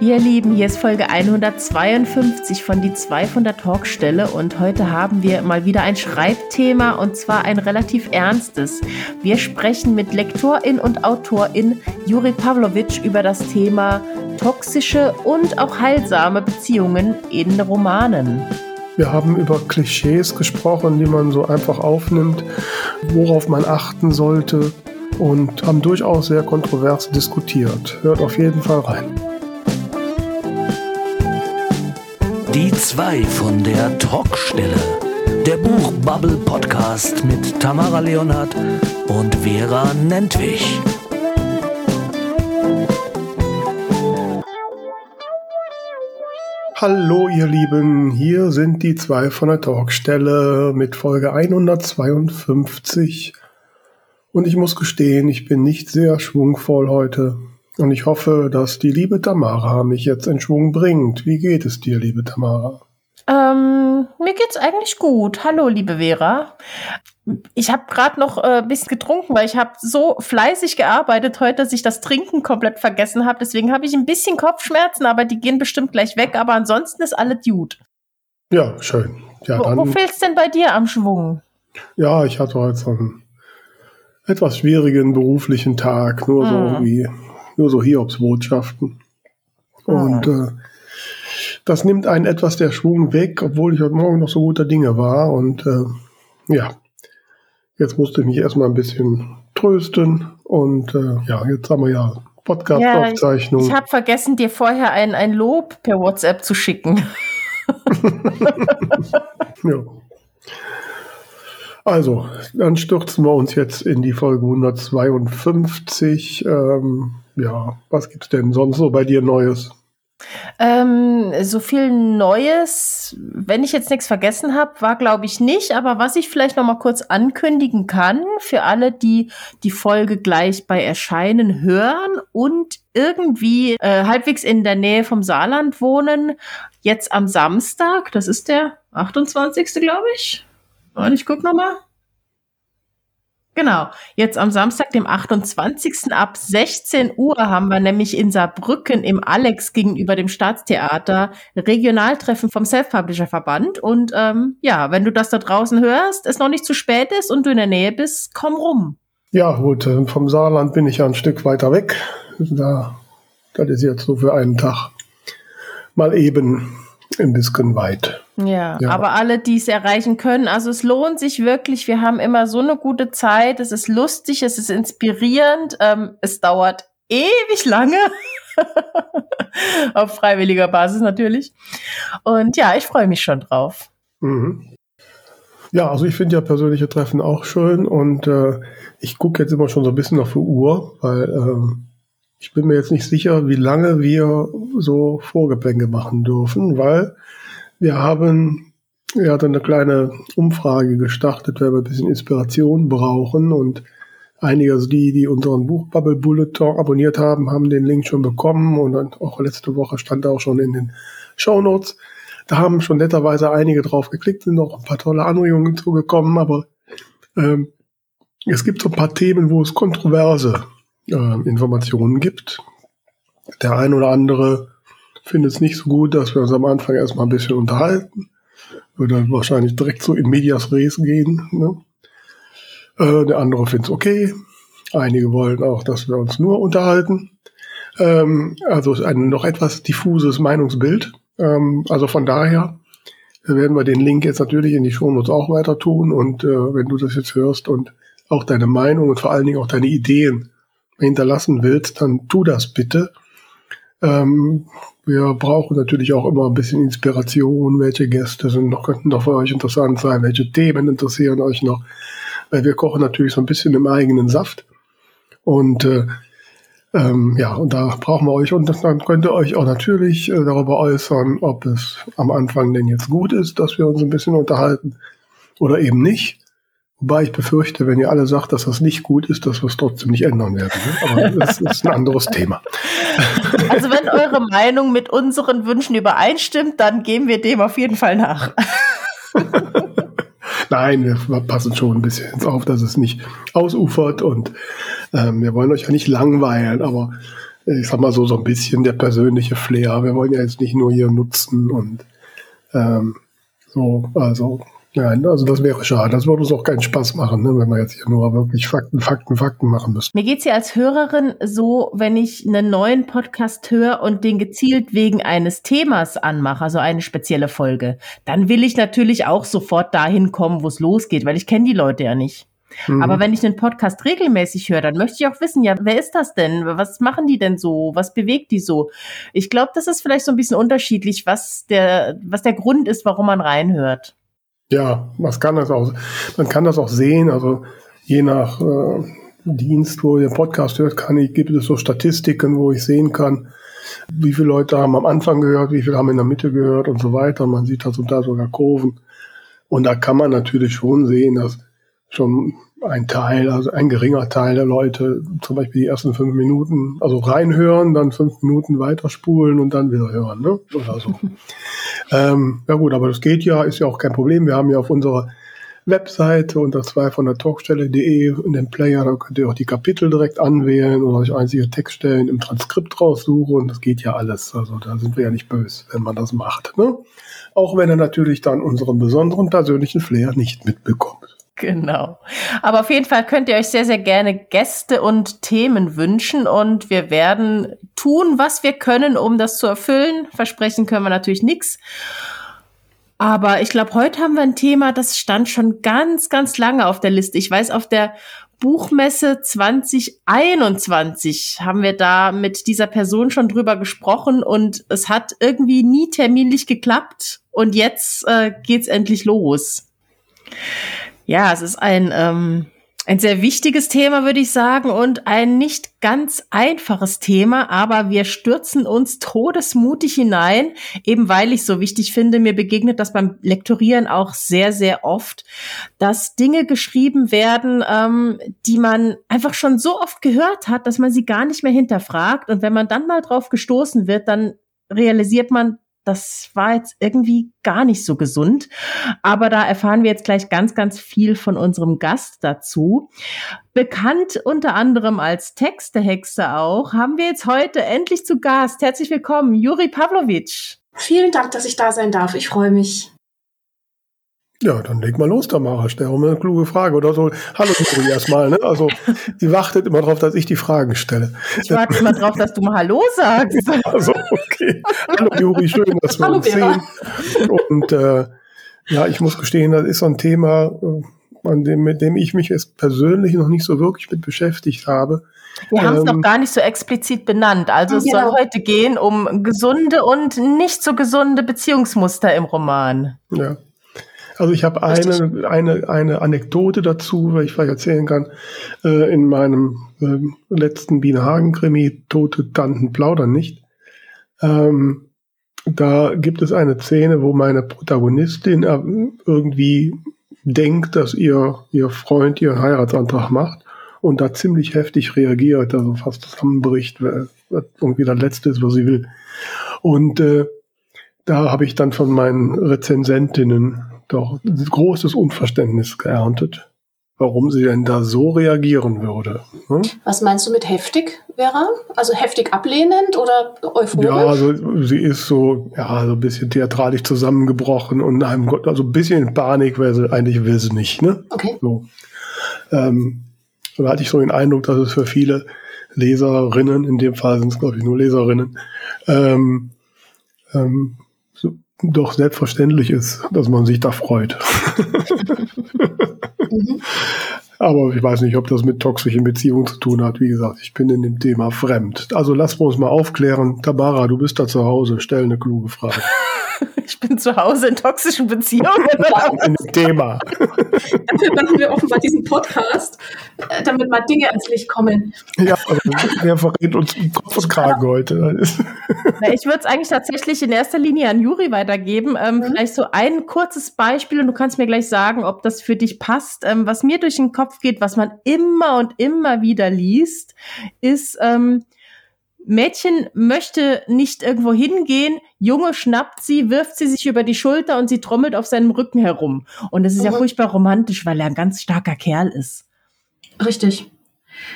Ihr Lieben, hier ist Folge 152 von Die 2 von der Talkstelle und heute haben wir mal wieder ein Schreibthema und zwar ein relativ ernstes. Wir sprechen mit Lektorin und Autorin Juri Pavlovic über das Thema toxische und auch heilsame Beziehungen in Romanen. Wir haben über Klischees gesprochen, die man so einfach aufnimmt, worauf man achten sollte und haben durchaus sehr kontrovers diskutiert. Hört auf jeden Fall rein. Die zwei von der Talkstelle. Der Buchbubble Podcast mit Tamara Leonhardt und Vera Nentwich. Hallo ihr Lieben, hier sind die zwei von der Talkstelle mit Folge 152. Und ich muss gestehen, ich bin nicht sehr schwungvoll heute. Und ich hoffe, dass die liebe Tamara mich jetzt in Schwung bringt. Wie geht es dir, liebe Tamara? Ähm, mir geht's eigentlich gut. Hallo, liebe Vera. Ich habe gerade noch ein äh, bisschen getrunken, weil ich habe so fleißig gearbeitet heute, dass ich das Trinken komplett vergessen habe. Deswegen habe ich ein bisschen Kopfschmerzen, aber die gehen bestimmt gleich weg. Aber ansonsten ist alles gut. Ja, schön. Ja, wo, wo fehlt's denn bei dir am Schwung? Ja, ich hatte heute so einen etwas schwierigen beruflichen Tag. Nur so mhm. irgendwie nur so Hiobsbotschaften. Ah. Und äh, das nimmt einen etwas der Schwung weg, obwohl ich heute Morgen noch so guter Dinge war. Und äh, ja, jetzt musste ich mich erstmal ein bisschen trösten. Und äh, ja, jetzt haben wir ja Podcast-Aufzeichnung. Ja, ich habe vergessen, dir vorher ein, ein Lob per WhatsApp zu schicken. ja. Also, dann stürzen wir uns jetzt in die Folge 152. Ähm, ja, was gibt's denn sonst so bei dir Neues? Ähm, so viel Neues, wenn ich jetzt nichts vergessen habe, war glaube ich nicht. Aber was ich vielleicht noch mal kurz ankündigen kann für alle, die die Folge gleich bei Erscheinen hören und irgendwie äh, halbwegs in der Nähe vom Saarland wohnen, jetzt am Samstag, das ist der 28. glaube ich, und ich guck nochmal. Genau. Jetzt am Samstag, dem 28. ab 16 Uhr haben wir nämlich in Saarbrücken im Alex gegenüber dem Staatstheater Regionaltreffen vom Self-Publisher-Verband. Und ähm, ja, wenn du das da draußen hörst, es noch nicht zu spät ist und du in der Nähe bist, komm rum. Ja, gut, äh, vom Saarland bin ich ja ein Stück weiter weg. Da, das ist jetzt so für einen Tag mal eben ein bisschen weit. Ja, ja, aber alle, die es erreichen können, also es lohnt sich wirklich. Wir haben immer so eine gute Zeit. Es ist lustig, es ist inspirierend. Ähm, es dauert ewig lange. Auf freiwilliger Basis natürlich. Und ja, ich freue mich schon drauf. Mhm. Ja, also ich finde ja persönliche Treffen auch schön und äh, ich gucke jetzt immer schon so ein bisschen auf die Uhr, weil äh, ich bin mir jetzt nicht sicher, wie lange wir so Vorgeplänke machen dürfen, weil wir haben ja dann eine kleine Umfrage gestartet, weil wir ein bisschen Inspiration brauchen und einige, also die, die unseren Buchbubble Bulletin abonniert haben, haben den Link schon bekommen und dann auch letzte Woche stand er auch schon in den Show Notes. Da haben schon netterweise einige drauf geklickt, sind noch ein paar tolle Anregungen zugekommen, aber ähm, es gibt so ein paar Themen, wo es kontroverse äh, Informationen gibt. Der ein oder andere findet es nicht so gut, dass wir uns am Anfang erstmal ein bisschen unterhalten. Würde wahrscheinlich direkt so in Medias Res gehen. Ne? Äh, der andere findet es okay. Einige wollen auch, dass wir uns nur unterhalten. Ähm, also ein noch etwas diffuses Meinungsbild. Ähm, also von daher werden wir den Link jetzt natürlich in die Shownotes auch weiter tun. Und äh, wenn du das jetzt hörst und auch deine Meinung und vor allen Dingen auch deine Ideen hinterlassen willst, dann tu das bitte. Ähm, wir brauchen natürlich auch immer ein bisschen Inspiration. Welche Gäste sind noch, könnten noch für euch interessant sein? Welche Themen interessieren euch noch? Weil wir kochen natürlich so ein bisschen im eigenen Saft. Und äh, ähm, ja, und da brauchen wir euch. Und dann könnt ihr euch auch natürlich äh, darüber äußern, ob es am Anfang denn jetzt gut ist, dass wir uns ein bisschen unterhalten oder eben nicht. Wobei ich befürchte, wenn ihr alle sagt, dass das nicht gut ist, dass wir es trotzdem nicht ändern werden. Ne? Aber das ist ein anderes Thema. Also wenn eure Meinung mit unseren Wünschen übereinstimmt, dann geben wir dem auf jeden Fall nach. Nein, wir passen schon ein bisschen auf, dass es nicht ausufert und ähm, wir wollen euch ja nicht langweilen, aber ich sag mal so, so ein bisschen der persönliche Flair. Wir wollen ja jetzt nicht nur hier nutzen und ähm, so, also Nein, also das wäre schade. Das würde uns auch keinen Spaß machen, ne, wenn wir jetzt hier nur wirklich Fakten, Fakten, Fakten machen müssen. Mir geht's ja als Hörerin so, wenn ich einen neuen Podcast höre und den gezielt wegen eines Themas anmache, also eine spezielle Folge, dann will ich natürlich auch sofort dahin kommen, wo es losgeht, weil ich kenne die Leute ja nicht. Mhm. Aber wenn ich einen Podcast regelmäßig höre, dann möchte ich auch wissen, ja, wer ist das denn? Was machen die denn so? Was bewegt die so? Ich glaube, das ist vielleicht so ein bisschen unterschiedlich, was der, was der Grund ist, warum man reinhört. Ja, was kann das auch, man kann das auch sehen, also je nach äh, Dienst, wo ihr Podcast hört, kann ich, gibt es so Statistiken, wo ich sehen kann, wie viele Leute haben am Anfang gehört, wie viele haben in der Mitte gehört und so weiter. Man sieht da da sogar Kurven. Und da kann man natürlich schon sehen, dass schon ein Teil, also ein geringer Teil der Leute zum Beispiel die ersten fünf Minuten, also reinhören, dann fünf Minuten weiterspulen und dann wieder hören, ne? Oder so. ähm, ja gut, aber das geht ja, ist ja auch kein Problem. Wir haben ja auf unserer Webseite unter zwei von der Talkstelle.de in dem Player, da könnt ihr auch die Kapitel direkt anwählen oder euch einzige Textstellen im Transkript raussuchen. Und das geht ja alles. Also da sind wir ja nicht böse, wenn man das macht. Ne? Auch wenn er natürlich dann unseren besonderen persönlichen Flair nicht mitbekommt. Genau. Aber auf jeden Fall könnt ihr euch sehr, sehr gerne Gäste und Themen wünschen und wir werden tun, was wir können, um das zu erfüllen. Versprechen können wir natürlich nichts. Aber ich glaube, heute haben wir ein Thema, das stand schon ganz, ganz lange auf der Liste. Ich weiß, auf der Buchmesse 2021 haben wir da mit dieser Person schon drüber gesprochen und es hat irgendwie nie terminlich geklappt und jetzt äh, geht's endlich los. Ja, es ist ein, ähm, ein sehr wichtiges Thema, würde ich sagen, und ein nicht ganz einfaches Thema, aber wir stürzen uns todesmutig hinein, eben weil ich so wichtig finde, mir begegnet das beim Lektorieren auch sehr, sehr oft, dass Dinge geschrieben werden, ähm, die man einfach schon so oft gehört hat, dass man sie gar nicht mehr hinterfragt. Und wenn man dann mal drauf gestoßen wird, dann realisiert man, das war jetzt irgendwie gar nicht so gesund. Aber da erfahren wir jetzt gleich ganz, ganz viel von unserem Gast dazu. Bekannt unter anderem als Textehexe auch, haben wir jetzt heute endlich zu Gast. Herzlich willkommen, Juri Pavlovic. Vielen Dank, dass ich da sein darf. Ich freue mich. Ja, dann leg mal los, Tamara. Stell mir eine kluge Frage oder so. Hallo, Juri, erstmal. Ne? Also, sie wartet immer darauf, dass ich die Fragen stelle. Ich warte immer darauf, dass du mal Hallo sagst. Also, okay. Hallo, Juri, schön, dass wir Hallo, uns Vera. sehen. Und äh, ja, ich muss gestehen, das ist so ein Thema, äh, an dem, mit dem ich mich jetzt persönlich noch nicht so wirklich mit beschäftigt habe. Wir ähm, haben es noch gar nicht so explizit benannt. Also es genau. soll heute gehen um gesunde und nicht so gesunde Beziehungsmuster im Roman. Ja. Also ich habe eine, eine, eine Anekdote dazu, weil ich vielleicht erzählen kann, äh, in meinem äh, letzten Bienenhagen-Krimi Tote Tanten plaudern nicht. Ähm, da gibt es eine Szene, wo meine Protagonistin äh, irgendwie denkt, dass ihr, ihr Freund ihren Heiratsantrag macht und da ziemlich heftig reagiert, also fast zusammenbricht, was irgendwie das Letzte ist, was sie will. Und äh, da habe ich dann von meinen Rezensentinnen doch großes Unverständnis geerntet, warum sie denn da so reagieren würde. Hm? Was meinst du mit heftig, Vera? Also heftig ablehnend oder euphorisch? Ja, also sie ist so, ja, so ein bisschen theatralisch zusammengebrochen und einem Gott, also ein bisschen in Panik, weil sie eigentlich will sie nicht, ne? Okay. So. Ähm, da hatte ich so den Eindruck, dass es für viele Leserinnen, in dem Fall sind es glaube ich nur Leserinnen, ähm, ähm, doch selbstverständlich ist, dass man sich da freut. mhm. Aber ich weiß nicht, ob das mit toxischen Beziehungen zu tun hat. Wie gesagt, ich bin in dem Thema fremd. Also lassen wir uns mal aufklären. Tabara, du bist da zu Hause. Stell eine kluge Frage. Ich bin zu Hause in toxischen Beziehungen. in dem Thema. Dafür machen wir offenbar diesen Podcast, äh, damit mal Dinge ans Licht kommen. Ja, der verrät uns Kopf und Kragen heute. Na, ich würde es eigentlich tatsächlich in erster Linie an Juri weitergeben. Ähm, mhm. Vielleicht so ein kurzes Beispiel und du kannst mir gleich sagen, ob das für dich passt. Ähm, was mir durch den Kopf geht, was man immer und immer wieder liest, ist, ähm, Mädchen möchte nicht irgendwo hingehen, Junge schnappt sie, wirft sie sich über die Schulter und sie trommelt auf seinem Rücken herum. Und das ist mhm. ja furchtbar romantisch, weil er ein ganz starker Kerl ist. Richtig.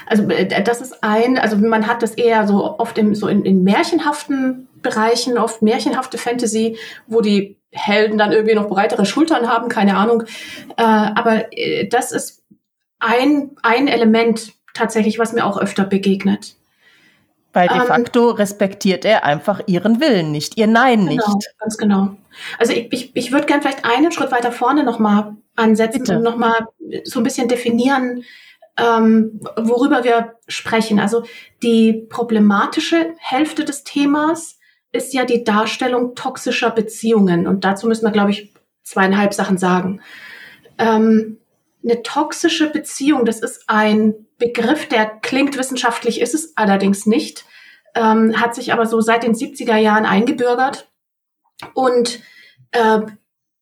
Also äh, das ist ein, also man hat das eher so oft im, so in, in märchenhaften Bereichen, oft märchenhafte Fantasy, wo die Helden dann irgendwie noch breitere Schultern haben, keine Ahnung. Äh, aber äh, das ist ein, ein Element tatsächlich, was mir auch öfter begegnet. Weil de ähm, facto ähm, respektiert er einfach ihren Willen nicht, ihr Nein genau, nicht. Ganz genau. Also ich, ich, ich würde gern vielleicht einen Schritt weiter vorne nochmal ansetzen Bitte. und nochmal so ein bisschen definieren, ähm, worüber wir sprechen. Also die problematische Hälfte des Themas ist ja die Darstellung toxischer Beziehungen. Und dazu müssen wir, glaube ich, zweieinhalb Sachen sagen. Ähm, eine toxische Beziehung, das ist ein Begriff, der klingt wissenschaftlich, ist es allerdings nicht, ähm, hat sich aber so seit den 70er Jahren eingebürgert und äh,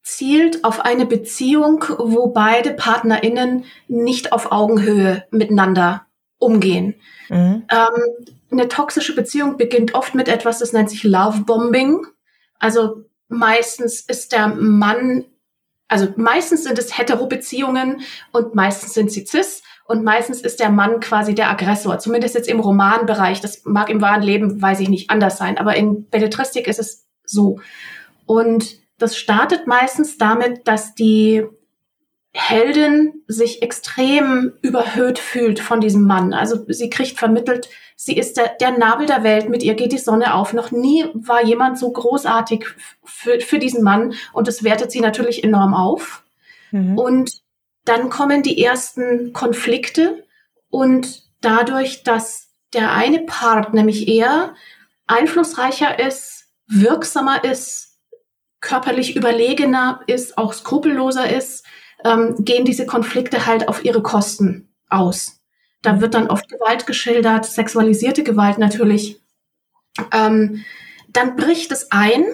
zielt auf eine Beziehung, wo beide PartnerInnen nicht auf Augenhöhe miteinander umgehen. Mhm. Ähm, eine toxische Beziehung beginnt oft mit etwas, das nennt sich Love Bombing. Also meistens ist der Mann, also meistens sind es Hetero-Beziehungen und meistens sind sie cis und meistens ist der Mann quasi der Aggressor. Zumindest jetzt im Romanbereich. Das mag im wahren Leben, weiß ich nicht, anders sein. Aber in Belletristik ist es so. Und das startet meistens damit, dass die Heldin sich extrem überhöht fühlt von diesem Mann. Also sie kriegt vermittelt, sie ist der, der Nabel der Welt, mit ihr geht die Sonne auf. Noch nie war jemand so großartig für, für diesen Mann und das wertet sie natürlich enorm auf. Mhm. Und dann kommen die ersten Konflikte und dadurch, dass der eine Part, nämlich er, einflussreicher ist, wirksamer ist, körperlich überlegener ist, auch skrupelloser ist, ähm, gehen diese Konflikte halt auf ihre Kosten aus. Da wird dann oft Gewalt geschildert, sexualisierte Gewalt natürlich. Ähm, dann bricht es ein,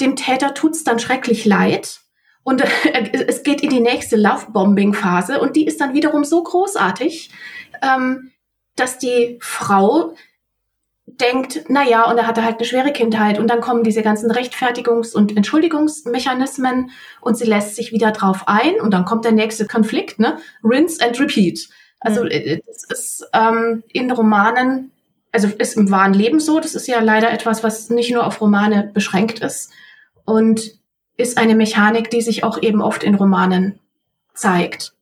dem Täter tut es dann schrecklich leid und äh, es geht in die nächste Love-Bombing-Phase und die ist dann wiederum so großartig, ähm, dass die Frau denkt, na ja, und er hatte halt eine schwere Kindheit und dann kommen diese ganzen Rechtfertigungs- und Entschuldigungsmechanismen und sie lässt sich wieder drauf ein und dann kommt der nächste Konflikt, ne? Rinse and repeat. Also mhm. Äh, das ist ähm, in Romanen, also ist im wahren Leben so, das ist ja leider etwas, was nicht nur auf Romane beschränkt ist und ist eine Mechanik, die sich auch eben oft in Romanen zeigt.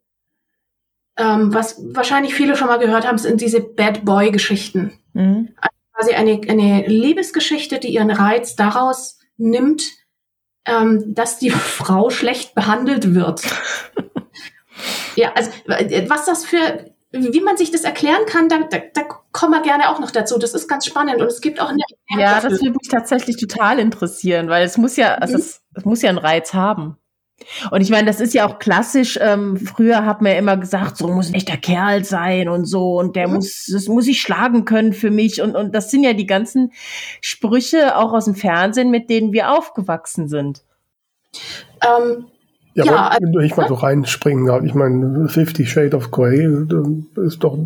Ähm, was wahrscheinlich viele schon mal gehört haben, sind diese Bad Boy-Geschichten. Mhm. Also quasi eine, eine Liebesgeschichte, die ihren Reiz daraus nimmt, ähm, dass die Frau schlecht behandelt wird. ja, also was das für, wie man sich das erklären kann, da, da, da kommen wir gerne auch noch dazu. Das ist ganz spannend und es gibt auch eine. Ja, das würde mich tatsächlich total interessieren, weil es muss ja, also mhm. es, es muss ja einen Reiz haben. Und ich meine, das ist ja auch klassisch. Ähm, früher hat man ja immer gesagt, so muss nicht der Kerl sein und so und der mhm. muss, das muss ich schlagen können für mich und und das sind ja die ganzen Sprüche auch aus dem Fernsehen, mit denen wir aufgewachsen sind. Ähm, ja, ja aber wenn ich mal so reinspringen darf, ich meine, Fifty Shade of Grey ist doch,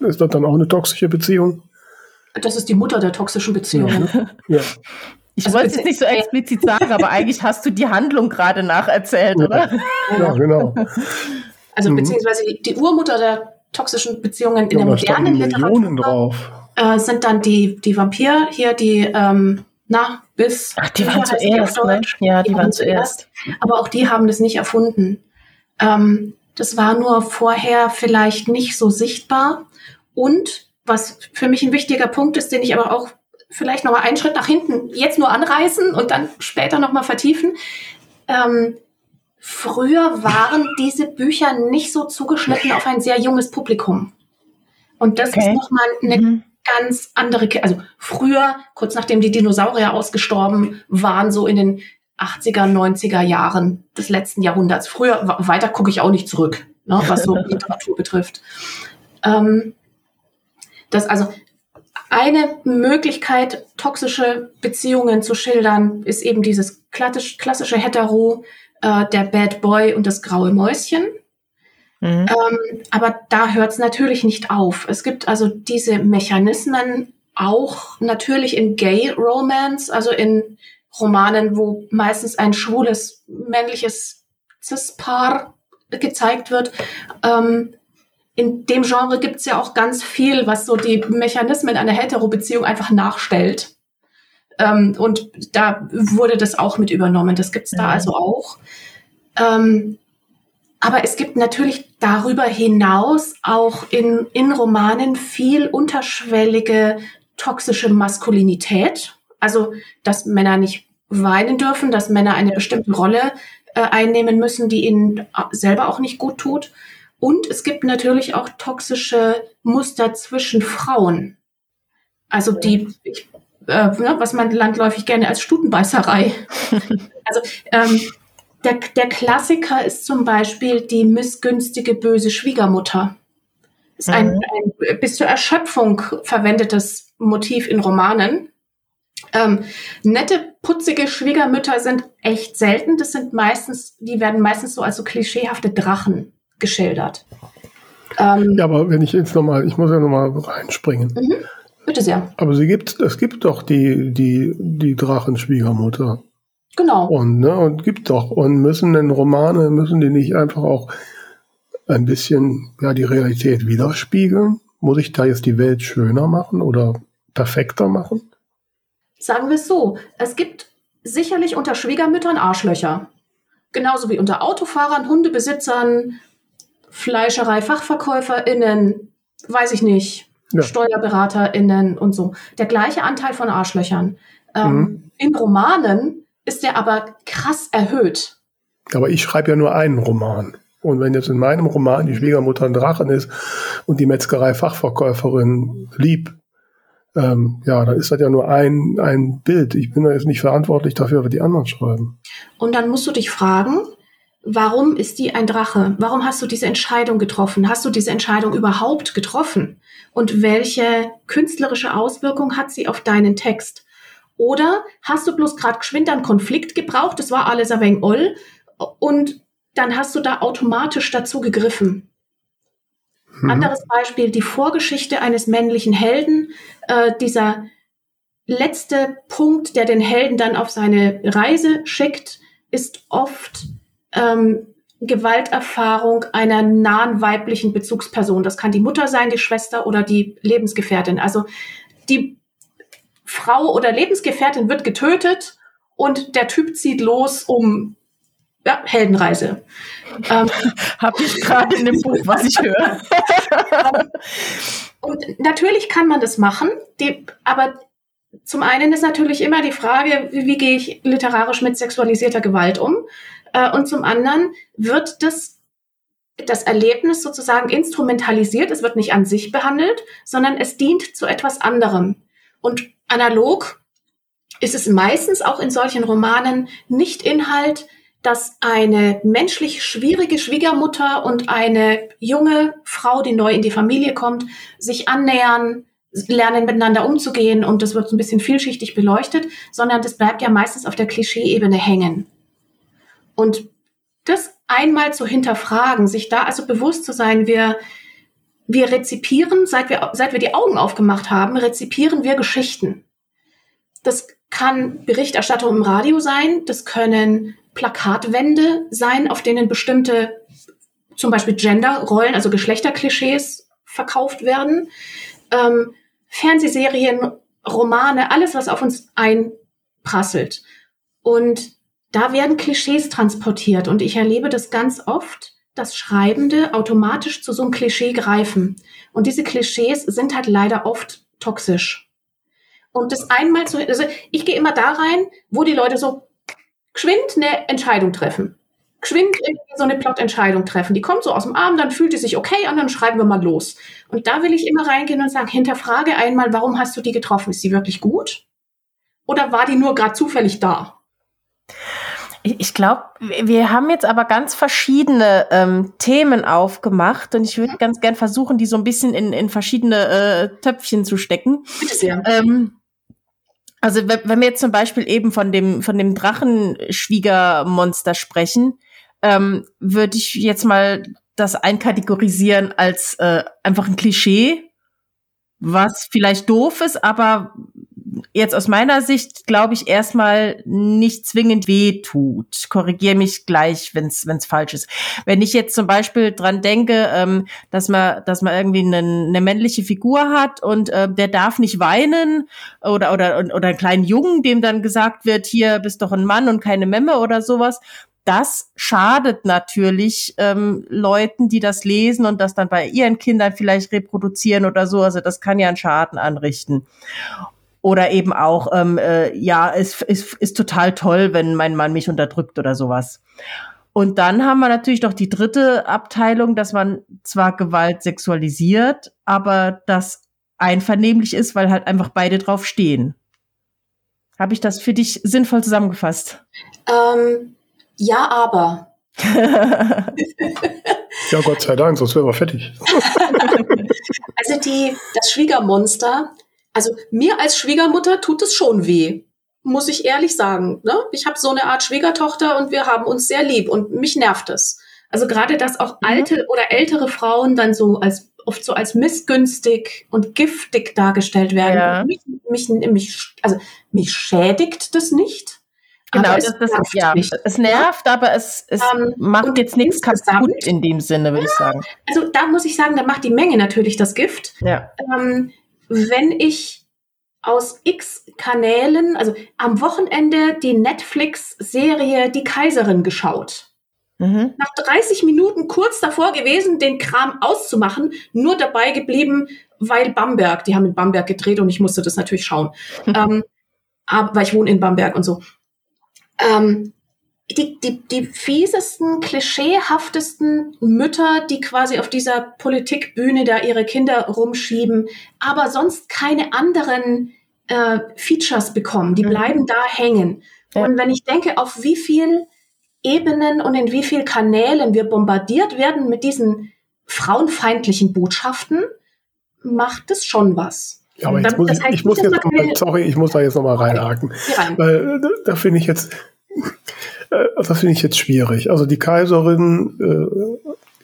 ist das dann auch eine toxische Beziehung? Das ist die Mutter der toxischen Beziehungen. Ja. ja. Ich also wollte es nicht so explizit sagen, aber eigentlich hast du die Handlung gerade nacherzählt, ja. oder? Ja, genau. Also mhm. beziehungsweise die Urmutter der toxischen Beziehungen in ja, der modernen Literatur äh, sind dann die, die Vampir, hier die, ähm, na, bis. Ach, die waren zuerst, ne? Ja, die, die waren zuerst. Aber auch die haben das nicht erfunden. Ähm, das war nur vorher vielleicht nicht so sichtbar. Und was für mich ein wichtiger Punkt ist, den ich aber auch vielleicht noch mal einen Schritt nach hinten jetzt nur anreißen und dann später noch mal vertiefen. Ähm, früher waren diese Bücher nicht so zugeschnitten auf ein sehr junges Publikum. Und das okay. ist noch mal eine mhm. ganz andere, also früher, kurz nachdem die Dinosaurier ausgestorben waren, so in den 80er, 90er Jahren des letzten Jahrhunderts. Früher, weiter gucke ich auch nicht zurück, ne, was so Literatur betrifft. Ähm, das also eine Möglichkeit, toxische Beziehungen zu schildern, ist eben dieses klassische Hetero, äh, der Bad Boy und das graue Mäuschen. Mhm. Ähm, aber da hört es natürlich nicht auf. Es gibt also diese Mechanismen auch natürlich in Gay Romance, also in Romanen, wo meistens ein schwules männliches Cis-Paar gezeigt wird. Ähm, in dem Genre gibt es ja auch ganz viel, was so die Mechanismen einer Hetero-Beziehung einfach nachstellt. Ähm, und da wurde das auch mit übernommen. Das gibt's da also auch. Ähm, aber es gibt natürlich darüber hinaus auch in, in Romanen viel unterschwellige toxische Maskulinität. Also, dass Männer nicht weinen dürfen, dass Männer eine bestimmte Rolle äh, einnehmen müssen, die ihnen selber auch nicht gut tut. Und es gibt natürlich auch toxische Muster zwischen Frauen. Also die, ich, äh, ne, was man landläufig gerne als Stutenbeißerei. also ähm, der, der Klassiker ist zum Beispiel die missgünstige böse Schwiegermutter. Ist ein, mhm. ein bis zur Erschöpfung verwendetes Motiv in Romanen. Ähm, nette, putzige Schwiegermütter sind echt selten. Das sind meistens, die werden meistens so als so klischeehafte Drachen geschildert. Ähm, ja, aber wenn ich jetzt nochmal, ich muss ja nochmal reinspringen. Mhm. Bitte sehr. Aber sie gibt, es gibt doch die, die, die Drachenschwiegermutter. Genau. Und, ne, und gibt doch. Und müssen denn Romane, müssen die nicht einfach auch ein bisschen, ja, die Realität widerspiegeln? Muss ich da jetzt die Welt schöner machen oder perfekter machen? Sagen wir es so. Es gibt sicherlich unter Schwiegermüttern Arschlöcher. Genauso wie unter Autofahrern, Hundebesitzern, Fleischerei, FachverkäuferInnen, weiß ich nicht, ja. SteuerberaterInnen und so. Der gleiche Anteil von Arschlöchern. Ähm, mhm. In Romanen ist der aber krass erhöht. Aber ich schreibe ja nur einen Roman. Und wenn jetzt in meinem Roman die Schwiegermutter ein Drachen ist und die Metzgerei-Fachverkäuferin lieb, ähm, ja, dann ist das ja nur ein, ein Bild. Ich bin da jetzt nicht verantwortlich dafür, was die anderen schreiben. Und dann musst du dich fragen, warum ist die ein Drache? Warum hast du diese Entscheidung getroffen? Hast du diese Entscheidung überhaupt getroffen? Und welche künstlerische Auswirkung hat sie auf deinen Text? Oder hast du bloß gerade geschwind einen Konflikt gebraucht, das war alles ein wenig oll, und dann hast du da automatisch dazu gegriffen. Mhm. Anderes Beispiel, die Vorgeschichte eines männlichen Helden, äh, dieser letzte Punkt, der den Helden dann auf seine Reise schickt, ist oft ähm, Gewalterfahrung einer nahen weiblichen Bezugsperson. Das kann die Mutter sein, die Schwester oder die Lebensgefährtin. Also die Frau oder Lebensgefährtin wird getötet und der Typ zieht los, um ja, Heldenreise. Ähm, Habe ich gerade in dem Buch, was ich höre. und natürlich kann man das machen, die, aber zum einen ist natürlich immer die Frage, wie, wie gehe ich literarisch mit sexualisierter Gewalt um? Äh, und zum anderen wird das, das Erlebnis sozusagen instrumentalisiert. Es wird nicht an sich behandelt, sondern es dient zu etwas anderem. Und analog ist es meistens auch in solchen Romanen nicht Inhalt, dass eine menschlich schwierige Schwiegermutter und eine junge Frau, die neu in die Familie kommt, sich annähern, lernen miteinander umzugehen und das wird so ein bisschen vielschichtig beleuchtet, sondern das bleibt ja meistens auf der Klischeeebene hängen. Und das einmal zu hinterfragen, sich da also bewusst zu sein, wir, wir rezipieren, seit wir, seit wir die Augen aufgemacht haben, rezipieren wir Geschichten. Das kann Berichterstattung im Radio sein, das können Plakatwände sein, auf denen bestimmte, zum Beispiel Genderrollen, also Geschlechterklischees verkauft werden. Ähm, Fernsehserien, Romane, alles, was auf uns einprasselt. Und da werden Klischees transportiert und ich erlebe das ganz oft, dass Schreibende automatisch zu so einem Klischee greifen. Und diese Klischees sind halt leider oft toxisch. Und das einmal so, also ich gehe immer da rein, wo die Leute so geschwind eine Entscheidung treffen. Geschwind so eine Plotentscheidung treffen. Die kommt so aus dem Arm, dann fühlt die sich okay an, dann schreiben wir mal los. Und da will ich immer reingehen und sagen, hinterfrage einmal, warum hast du die getroffen? Ist sie wirklich gut? Oder war die nur gerade zufällig da? Ich glaube, wir haben jetzt aber ganz verschiedene ähm, Themen aufgemacht und ich würde ganz gern versuchen, die so ein bisschen in, in verschiedene äh, Töpfchen zu stecken. Bitte sehr. Ähm, also wenn wir jetzt zum Beispiel eben von dem von dem Drachenschwiegermonster sprechen, ähm, würde ich jetzt mal das einkategorisieren als äh, einfach ein Klischee, was vielleicht doof ist, aber jetzt aus meiner Sicht, glaube ich, erstmal nicht zwingend weh tut. Korrigiere mich gleich, wenn es falsch ist. Wenn ich jetzt zum Beispiel dran denke, ähm, dass man, dass man irgendwie eine, eine männliche Figur hat und äh, der darf nicht weinen oder, oder, oder einen kleinen Jungen, dem dann gesagt wird, hier bist doch ein Mann und keine Memme oder sowas, das schadet natürlich ähm, Leuten, die das lesen und das dann bei ihren Kindern vielleicht reproduzieren oder so. Also das kann ja einen Schaden anrichten. Oder eben auch, ähm, äh, ja, es ist, ist total toll, wenn mein Mann mich unterdrückt oder sowas. Und dann haben wir natürlich noch die dritte Abteilung, dass man zwar Gewalt sexualisiert, aber das einvernehmlich ist, weil halt einfach beide drauf stehen. Habe ich das für dich sinnvoll zusammengefasst? Ähm, ja, aber. ja, Gott sei Dank, sonst wären wir fertig. also die, das Schwiegermonster, also mir als Schwiegermutter tut es schon weh, muss ich ehrlich sagen. Ne? Ich habe so eine Art Schwiegertochter und wir haben uns sehr lieb und mich nervt es. Also gerade, dass auch mhm. alte oder ältere Frauen dann so als oft so als missgünstig und giftig dargestellt werden. Ja. Mich, mich, mich, also mich schädigt das nicht. Genau, das, das ist, ja, nicht. es nervt, aber es, es ähm, macht jetzt nichts kaputt in dem Sinne, würde ja, ich sagen. Also da muss ich sagen, da macht die Menge natürlich das Gift. Ja. Ähm, wenn ich aus x Kanälen, also am Wochenende die Netflix-Serie Die Kaiserin geschaut. Mhm. Nach 30 Minuten kurz davor gewesen, den Kram auszumachen, nur dabei geblieben, weil Bamberg, die haben in Bamberg gedreht und ich musste das natürlich schauen. ähm, aber, weil ich wohne in Bamberg und so ähm, die, die, die fiesesten, klischeehaftesten Mütter, die quasi auf dieser Politikbühne da ihre Kinder rumschieben, aber sonst keine anderen äh, Features bekommen. Die mhm. bleiben da hängen. Ja. Und wenn ich denke, auf wie viel Ebenen und in wie vielen Kanälen wir bombardiert werden mit diesen frauenfeindlichen Botschaften, macht es schon was. Ja, aber jetzt muss ich, ich muss jetzt mal, sorry, ich muss da jetzt nochmal reinhaken. Rein. Weil da, da finde ich jetzt, äh, das finde ich jetzt schwierig. Also die Kaiserin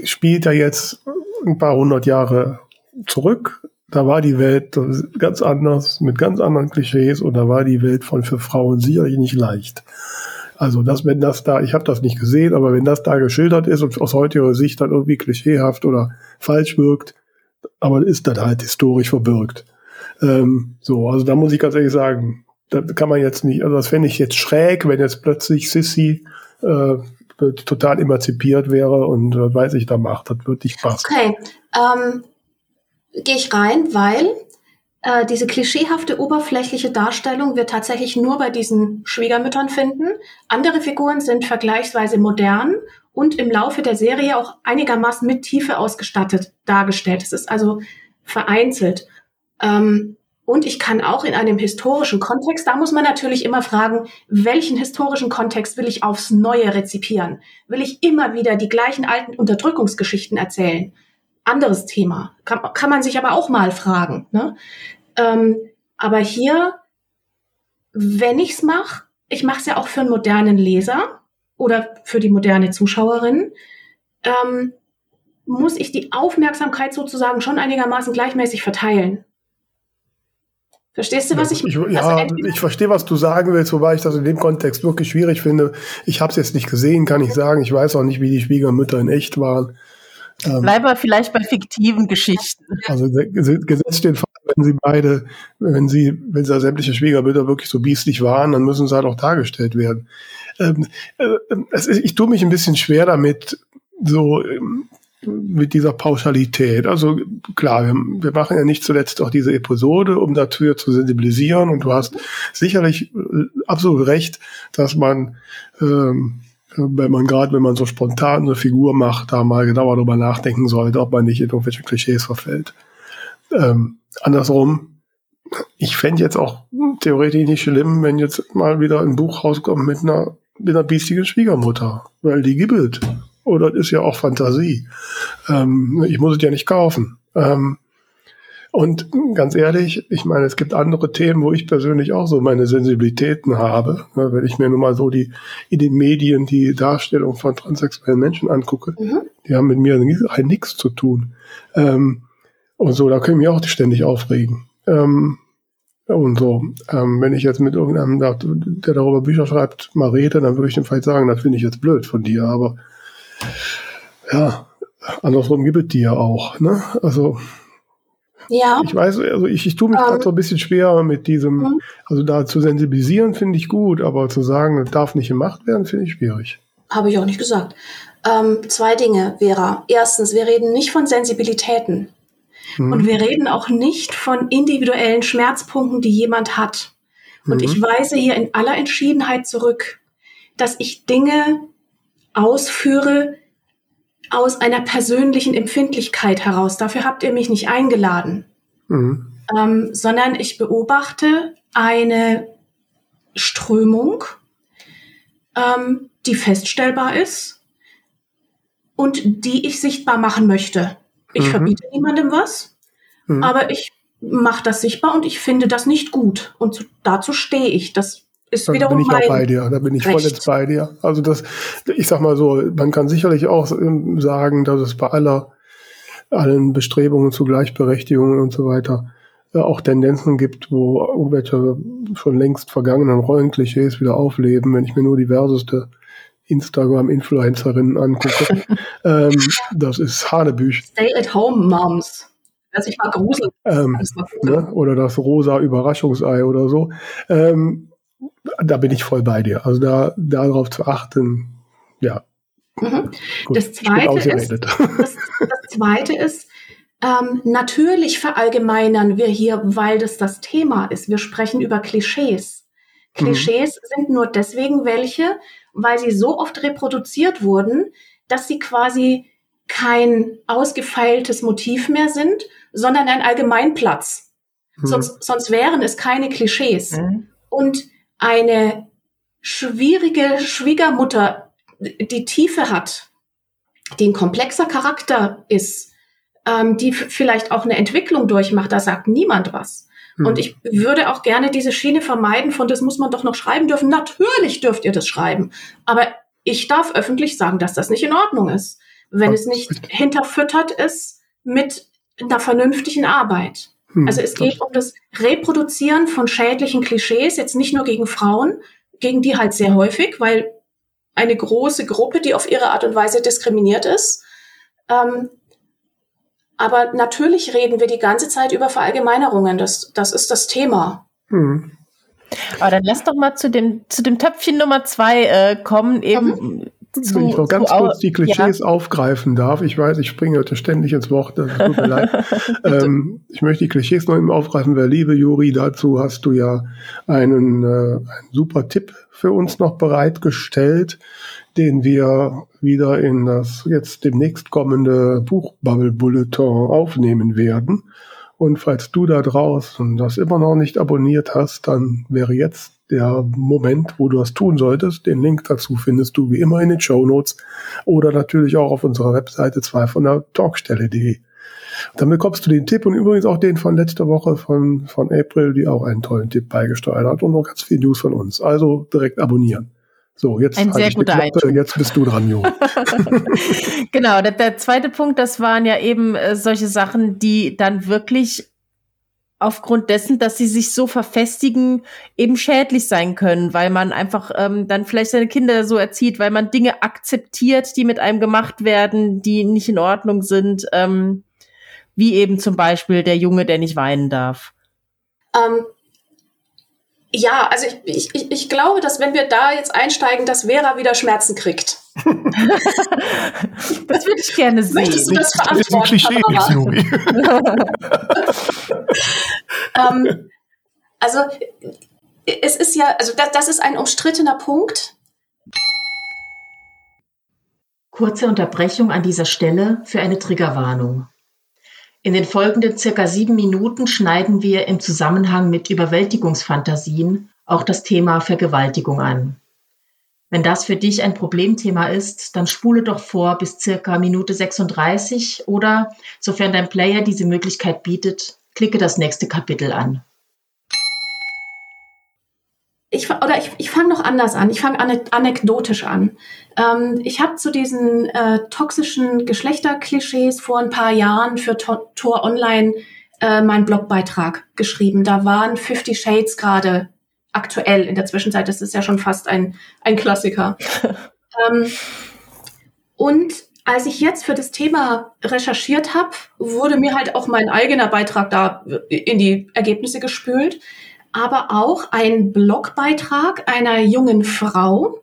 äh, spielt ja jetzt ein paar hundert Jahre zurück. Da war die Welt ganz anders, mit ganz anderen Klischees und da war die Welt von für Frauen sicherlich nicht leicht. Also das, wenn das da, ich habe das nicht gesehen, aber wenn das da geschildert ist und aus heutiger Sicht dann irgendwie klischeehaft oder falsch wirkt, aber ist dann halt historisch verbirgt. Ähm, so, also da muss ich ganz ehrlich sagen, da kann man jetzt nicht, also das fände ich jetzt schräg, wenn jetzt plötzlich Sissy äh, total emanzipiert wäre und äh, weiß ich da macht. Das würde nicht passen. Okay, ähm, gehe ich rein, weil äh, diese klischeehafte oberflächliche Darstellung wir tatsächlich nur bei diesen Schwiegermüttern finden. Andere Figuren sind vergleichsweise modern und im Laufe der Serie auch einigermaßen mit Tiefe ausgestattet dargestellt. Es ist also vereinzelt. Ähm, und ich kann auch in einem historischen Kontext, da muss man natürlich immer fragen, welchen historischen Kontext will ich aufs Neue rezipieren? Will ich immer wieder die gleichen alten Unterdrückungsgeschichten erzählen? Anderes Thema. Kann, kann man sich aber auch mal fragen. Ne? Ähm, aber hier, wenn ich's mache, ich mache es ja auch für einen modernen Leser oder für die moderne Zuschauerin, ähm, muss ich die Aufmerksamkeit sozusagen schon einigermaßen gleichmäßig verteilen. Verstehst du, was ich meine? Ja, also, ich verstehe, was du sagen willst, wobei ich das in dem Kontext wirklich schwierig finde. Ich habe es jetzt nicht gesehen, kann ich sagen. Ich weiß auch nicht, wie die Schwiegermütter in echt waren. Ähm, Bleib aber vielleicht bei fiktiven Geschichten. Also gesetzt den Fall, wenn sie beide, wenn sie, wenn sie sämtliche Schwiegermütter wirklich so biestig waren, dann müssen sie halt auch dargestellt werden. Ähm, äh, ist, ich tue mich ein bisschen schwer damit, so ähm, mit dieser Pauschalität. Also klar, wir, wir, machen ja nicht zuletzt auch diese Episode, um dafür zu sensibilisieren. Und du hast sicherlich äh, absolut recht, dass man, ähm, wenn man gerade, wenn man so spontan eine Figur macht, da mal genauer darüber nachdenken sollte, ob man nicht in irgendwelche Klischees verfällt. Ähm, andersrum, ich fände jetzt auch theoretisch nicht schlimm, wenn jetzt mal wieder ein Buch rauskommt mit einer, mit einer biestigen Schwiegermutter, weil die gibbelt oder das ist ja auch Fantasie. Ähm, ich muss es ja nicht kaufen. Ähm, und ganz ehrlich, ich meine, es gibt andere Themen, wo ich persönlich auch so meine Sensibilitäten habe. Wenn ich mir nun mal so die in den Medien die Darstellung von transsexuellen Menschen angucke, mhm. die haben mit mir nichts zu tun. Ähm, und so, da können wir auch ständig aufregen. Ähm, und so. Ähm, wenn ich jetzt mit irgendeinem, der darüber Bücher schreibt, mal rede, dann würde ich dem vielleicht sagen, das finde ich jetzt blöd von dir, aber ja, andersrum gibt es die ja auch, ne? Also ja. Ich weiß, also ich, ich tue mich um, gerade ähm. so ein bisschen schwer mit diesem, mhm. also da zu sensibilisieren finde ich gut, aber zu sagen, das darf nicht gemacht werden, finde ich schwierig. Habe ich auch nicht gesagt. Ähm, zwei Dinge, Vera. Erstens, wir reden nicht von Sensibilitäten. Mhm. Und wir reden auch nicht von individuellen Schmerzpunkten, die jemand hat. Und mhm. ich weise hier in aller Entschiedenheit zurück, dass ich Dinge ausführe aus einer persönlichen Empfindlichkeit heraus. Dafür habt ihr mich nicht eingeladen, mhm. ähm, sondern ich beobachte eine Strömung, ähm, die feststellbar ist und die ich sichtbar machen möchte. Ich mhm. verbiete niemandem was, mhm. aber ich mache das sichtbar und ich finde das nicht gut. Und zu, dazu stehe ich. Das ist da wiederum bin ich auch bei dir. Da bin ich voll jetzt bei dir. Also das, ich sag mal so, man kann sicherlich auch ähm, sagen, dass es bei aller allen Bestrebungen zu Gleichberechtigung und so weiter äh, auch Tendenzen gibt, wo irgendwelche schon längst vergangenen Rollenklischees wieder aufleben. Wenn ich mir nur diverseste Instagram-Influencerinnen angucke. ähm, das ist Hanebüch. Stay-at-home-Moms. Wer sich mal gruselt. Ähm, ne? Oder das rosa Überraschungsei oder so. Ähm, da bin ich voll bei dir. Also da darauf zu achten, ja. Mhm. Gut, das, zweite ist, das, das, zweite ist, ähm, natürlich verallgemeinern wir hier, weil das das Thema ist. Wir sprechen über Klischees. Klischees mhm. sind nur deswegen welche, weil sie so oft reproduziert wurden, dass sie quasi kein ausgefeiltes Motiv mehr sind, sondern ein Allgemeinplatz. Mhm. Sonst, sonst wären es keine Klischees. Mhm. Und eine schwierige Schwiegermutter, die Tiefe hat, die ein komplexer Charakter ist, ähm, die vielleicht auch eine Entwicklung durchmacht, da sagt niemand was. Mhm. Und ich würde auch gerne diese Schiene vermeiden von, das muss man doch noch schreiben dürfen. Natürlich dürft ihr das schreiben. Aber ich darf öffentlich sagen, dass das nicht in Ordnung ist, wenn es nicht hinterfüttert ist mit einer vernünftigen Arbeit. Hm, also es geht um das Reproduzieren von schädlichen Klischees, jetzt nicht nur gegen Frauen, gegen die halt sehr häufig, weil eine große Gruppe, die auf ihre Art und Weise diskriminiert ist, ähm, aber natürlich reden wir die ganze Zeit über Verallgemeinerungen. Das, das ist das Thema. Hm. Aber dann lass doch mal zu dem, zu dem Töpfchen Nummer zwei äh, kommen, eben. Mhm. Zu, Wenn ich noch ganz kurz die Klischees ja. aufgreifen darf. Ich weiß, ich springe heute ständig ins Wort, das tut mir leid. ähm, ich möchte die Klischees noch eben aufgreifen, weil liebe Juri, dazu hast du ja einen, äh, einen super Tipp für uns noch bereitgestellt den wir wieder in das jetzt demnächst kommende Buchbubble Bulletin aufnehmen werden. Und falls du da draußen das immer noch nicht abonniert hast, dann wäre jetzt der Moment, wo du das tun solltest. Den Link dazu findest du wie immer in den Show Notes oder natürlich auch auf unserer Webseite 2 von der Talkstelle.de. Dann bekommst du den Tipp und übrigens auch den von letzter Woche von, von April, die auch einen tollen Tipp beigesteuert hat und noch ganz viel News von uns. Also direkt abonnieren. So, jetzt, Ein sehr guter Klappe, jetzt bist du dran, Jo. genau, der, der, zweite Punkt, das waren ja eben äh, solche Sachen, die dann wirklich aufgrund dessen, dass sie sich so verfestigen, eben schädlich sein können, weil man einfach ähm, dann vielleicht seine Kinder so erzieht, weil man Dinge akzeptiert, die mit einem gemacht werden, die nicht in Ordnung sind, ähm, wie eben zum Beispiel der Junge, der nicht weinen darf. Ähm, ja, also ich, ich, ich glaube, dass wenn wir da jetzt einsteigen, dass Vera wieder Schmerzen kriegt. das würde ich gerne sehen. Möchtest du das verantworten? Das ist ein ähm, also es ist ja, also das, das ist ein umstrittener Punkt. Kurze Unterbrechung an dieser Stelle für eine Triggerwarnung. In den folgenden circa sieben Minuten schneiden wir im Zusammenhang mit Überwältigungsfantasien auch das Thema Vergewaltigung an. Wenn das für dich ein Problemthema ist, dann spule doch vor bis circa Minute 36 oder, sofern dein Player diese Möglichkeit bietet, klicke das nächste Kapitel an ich, oder ich, ich fange noch anders an. Ich fange anekdotisch an. Ähm, ich habe zu diesen äh, toxischen Geschlechterklischees vor ein paar Jahren für Tor, Tor Online äh, meinen Blogbeitrag geschrieben. Da waren Fifty Shades gerade aktuell in der Zwischenzeit. Das ist ja schon fast ein, ein Klassiker. ähm, und als ich jetzt für das Thema recherchiert habe, wurde mir halt auch mein eigener Beitrag da in die Ergebnisse gespült, aber auch ein Blogbeitrag einer jungen Frau,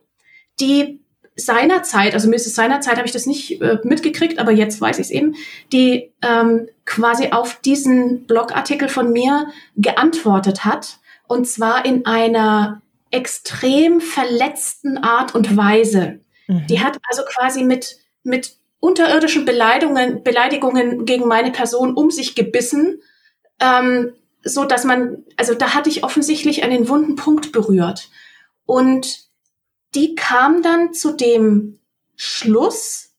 die seinerzeit, also es seinerzeit, habe ich das nicht äh, mitgekriegt, aber jetzt weiß ich es eben, die ähm, quasi auf diesen Blogartikel von mir geantwortet hat. Und zwar in einer extrem verletzten Art und Weise. Mhm. Die hat also quasi mit, mit unterirdischen Beleidigungen, Beleidigungen gegen meine Person um sich gebissen, ähm, so dass man, also da hatte ich offensichtlich einen wunden Punkt berührt. Und die kam dann zu dem Schluss,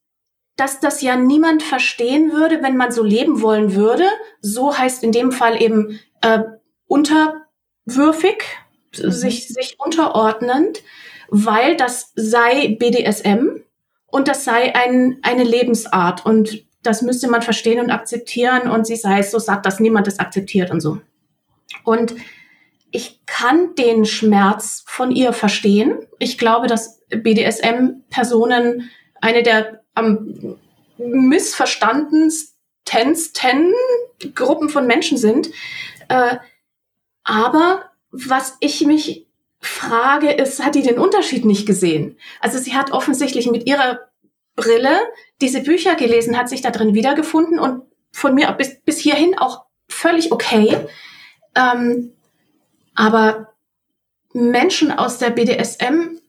dass das ja niemand verstehen würde, wenn man so leben wollen würde. So heißt in dem Fall eben äh, unterwürfig, mhm. sich, sich unterordnend, weil das sei BDSM und das sei ein, eine Lebensart und das müsste man verstehen und akzeptieren und sie sei so satt, dass niemand das akzeptiert und so. Und ich kann den Schmerz von ihr verstehen. Ich glaube, dass BDSM-Personen eine der am missverstandensten Gruppen von Menschen sind. Äh, aber was ich mich frage, ist, hat die den Unterschied nicht gesehen? Also sie hat offensichtlich mit ihrer Brille diese Bücher gelesen, hat sich da drin wiedergefunden und von mir bis, bis hierhin auch völlig okay. Ähm, aber Menschen aus der BDSM-Szene,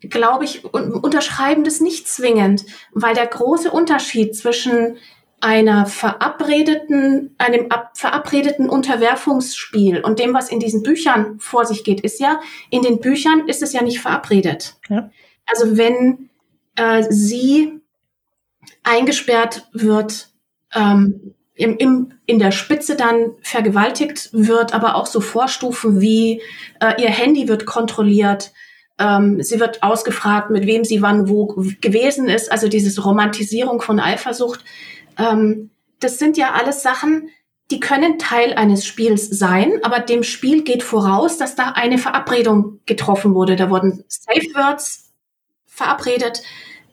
glaube ich, unterschreiben das nicht zwingend, weil der große Unterschied zwischen einer verabredeten, einem verabredeten Unterwerfungsspiel und dem, was in diesen Büchern vor sich geht, ist ja, in den Büchern ist es ja nicht verabredet. Ja. Also wenn äh, sie eingesperrt wird, ähm, im, im, in der Spitze dann vergewaltigt wird, aber auch so Vorstufen wie äh, ihr Handy wird kontrolliert, ähm, sie wird ausgefragt, mit wem sie wann wo gewesen ist, also dieses Romantisierung von Eifersucht. Ähm, das sind ja alles Sachen, die können Teil eines Spiels sein, aber dem Spiel geht voraus, dass da eine Verabredung getroffen wurde. Da wurden Safe Words verabredet.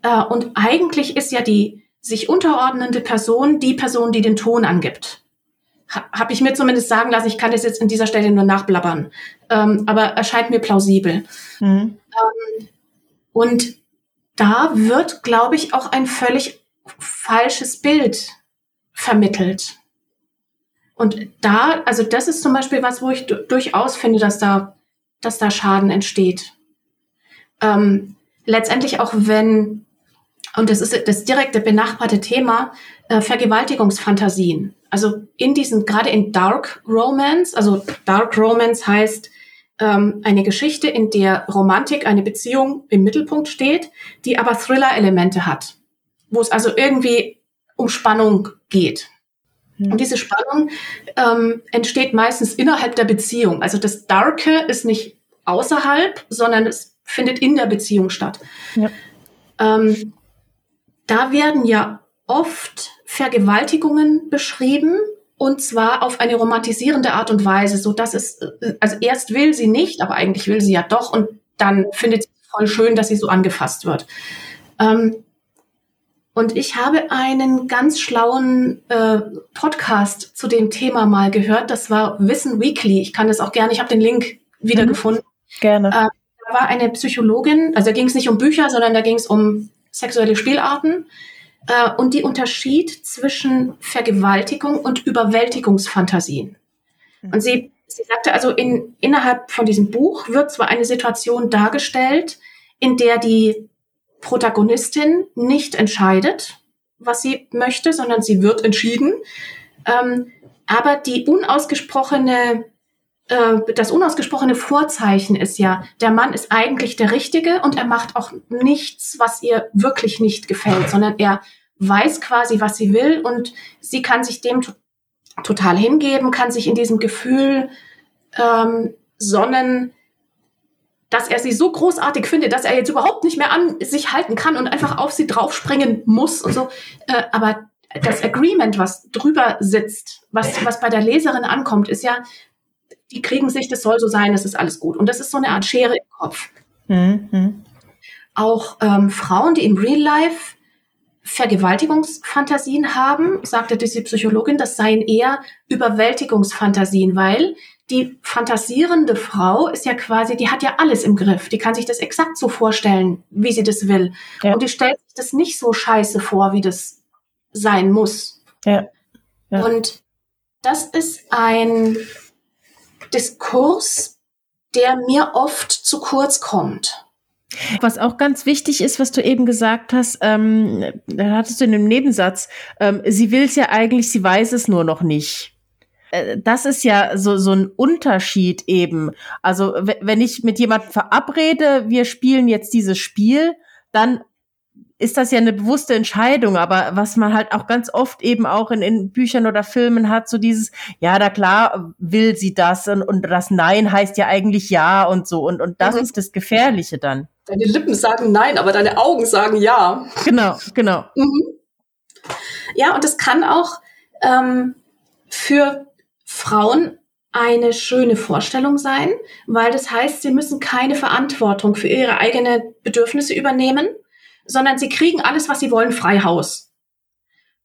Äh, und eigentlich ist ja die sich unterordnende Person die Person, die den Ton angibt. Ha, Habe ich mir zumindest sagen lassen, ich kann das jetzt in dieser Stelle nur nachblabbern. Ähm, aber erscheint mir plausibel. Mhm. Ähm, und da wird, glaube ich, auch ein völlig falsches Bild vermittelt. Und da, also das ist zum Beispiel was, wo ich durchaus finde, dass da, dass da Schaden entsteht. Ähm, letztendlich auch wenn und das ist das direkte benachbarte Thema, äh, Vergewaltigungsfantasien. Also in diesen, gerade in Dark Romance, also Dark Romance heißt ähm, eine Geschichte, in der Romantik, eine Beziehung im Mittelpunkt steht, die aber Thriller-Elemente hat, wo es also irgendwie um Spannung geht. Mhm. Und diese Spannung ähm, entsteht meistens innerhalb der Beziehung. Also das Darke ist nicht außerhalb, sondern es findet in der Beziehung statt. Ja. Ähm, da werden ja oft Vergewaltigungen beschrieben und zwar auf eine romantisierende Art und Weise, so dass es, äh, also erst will sie nicht, aber eigentlich will sie ja doch und dann findet sie voll schön, dass sie so angefasst wird. Ähm, und ich habe einen ganz schlauen äh, Podcast zu dem Thema mal gehört. Das war Wissen Weekly. Ich kann das auch gerne, ich habe den Link wiedergefunden. Mhm, gerne. Äh, da war eine Psychologin, also da ging es nicht um Bücher, sondern da ging es um sexuelle Spielarten äh, und die Unterschied zwischen Vergewaltigung und Überwältigungsfantasien. Mhm. Und sie, sie sagte also, in, innerhalb von diesem Buch wird zwar eine Situation dargestellt, in der die Protagonistin nicht entscheidet, was sie möchte, sondern sie wird entschieden. Ähm, aber die unausgesprochene das unausgesprochene Vorzeichen ist ja, der Mann ist eigentlich der Richtige und er macht auch nichts, was ihr wirklich nicht gefällt, sondern er weiß quasi, was sie will und sie kann sich dem total hingeben, kann sich in diesem Gefühl ähm, sonnen, dass er sie so großartig findet, dass er jetzt überhaupt nicht mehr an sich halten kann und einfach auf sie draufspringen muss und so. Äh, aber das Agreement, was drüber sitzt, was, was bei der Leserin ankommt, ist ja, die kriegen sich, das soll so sein, das ist alles gut. Und das ist so eine Art Schere im Kopf. Mhm. Auch ähm, Frauen, die im Real Life Vergewaltigungsfantasien haben, sagte diese Psychologin, das seien eher Überwältigungsfantasien, weil die fantasierende Frau ist ja quasi, die hat ja alles im Griff. Die kann sich das exakt so vorstellen, wie sie das will. Ja. Und die stellt sich das nicht so scheiße vor, wie das sein muss. Ja. ja. Und das ist ein Diskurs, der mir oft zu kurz kommt. Was auch ganz wichtig ist, was du eben gesagt hast, ähm, da hattest du in dem Nebensatz, ähm, sie will es ja eigentlich, sie weiß es nur noch nicht. Äh, das ist ja so, so ein Unterschied eben. Also wenn ich mit jemandem verabrede, wir spielen jetzt dieses Spiel, dann ist das ja eine bewusste Entscheidung, aber was man halt auch ganz oft eben auch in, in Büchern oder Filmen hat, so dieses, ja, da klar will sie das und, und das Nein heißt ja eigentlich ja und so und, und das mhm. ist das Gefährliche dann. Deine Lippen sagen Nein, aber deine Augen sagen Ja. Genau, genau. Mhm. Ja, und es kann auch ähm, für Frauen eine schöne Vorstellung sein, weil das heißt, sie müssen keine Verantwortung für ihre eigenen Bedürfnisse übernehmen sondern sie kriegen alles, was sie wollen, frei Haus.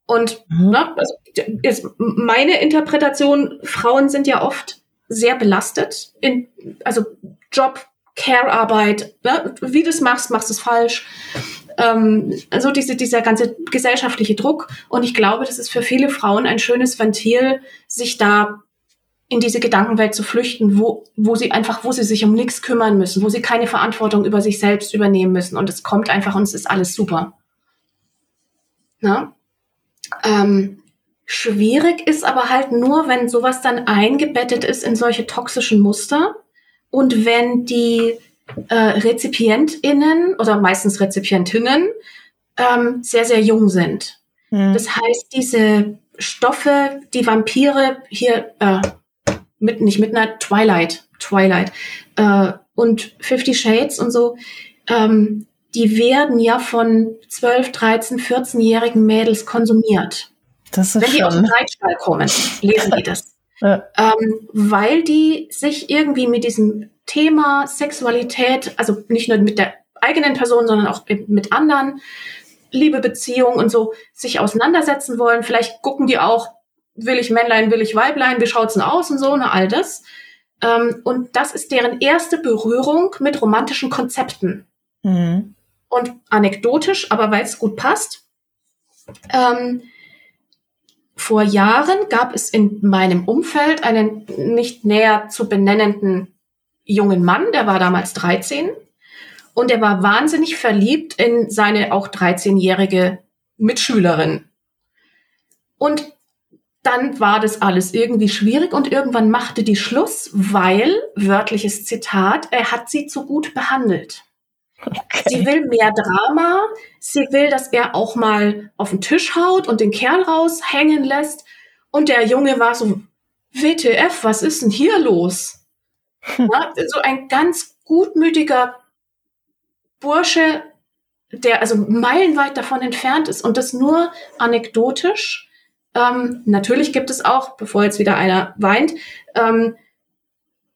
Und mhm. ne, also, ist meine Interpretation, Frauen sind ja oft sehr belastet, in, also Job, Care-Arbeit, ne, wie du es machst, machst du es falsch. Ähm, also diese, dieser ganze gesellschaftliche Druck. Und ich glaube, das ist für viele Frauen ein schönes Ventil, sich da in diese Gedankenwelt zu flüchten, wo, wo sie einfach, wo sie sich um nichts kümmern müssen, wo sie keine Verantwortung über sich selbst übernehmen müssen. Und es kommt einfach und es ist alles super. Na? Ähm, schwierig ist aber halt nur, wenn sowas dann eingebettet ist in solche toxischen Muster und wenn die äh, RezipientInnen oder meistens Rezipientinnen ähm, sehr, sehr jung sind. Mhm. Das heißt, diese Stoffe, die Vampire hier, äh, mit, nicht Midnight, Twilight, Twilight äh, und Fifty Shades und so, ähm, die werden ja von 12, 13, 14-jährigen Mädels konsumiert. Das ist Wenn die aus dem Reitstall kommen, lesen die das. ja. ähm, weil die sich irgendwie mit diesem Thema Sexualität, also nicht nur mit der eigenen Person, sondern auch mit anderen, Liebe, Beziehung und so, sich auseinandersetzen wollen. Vielleicht gucken die auch will ich Männlein, will ich Weiblein, wie schaut's denn aus und so, ne, all das. Ähm, und das ist deren erste Berührung mit romantischen Konzepten. Mhm. Und anekdotisch, aber weil es gut passt, ähm, vor Jahren gab es in meinem Umfeld einen nicht näher zu benennenden jungen Mann, der war damals 13 und er war wahnsinnig verliebt in seine auch 13-jährige Mitschülerin. Und dann war das alles irgendwie schwierig und irgendwann machte die Schluss, weil, wörtliches Zitat, er hat sie zu gut behandelt. Okay. Sie will mehr Drama, sie will, dass er auch mal auf den Tisch haut und den Kerl raushängen lässt. Und der Junge war so, WTF, was ist denn hier los? Hm. Ja, so ein ganz gutmütiger Bursche, der also meilenweit davon entfernt ist und das nur anekdotisch ähm, natürlich gibt es auch, bevor jetzt wieder einer weint, ähm,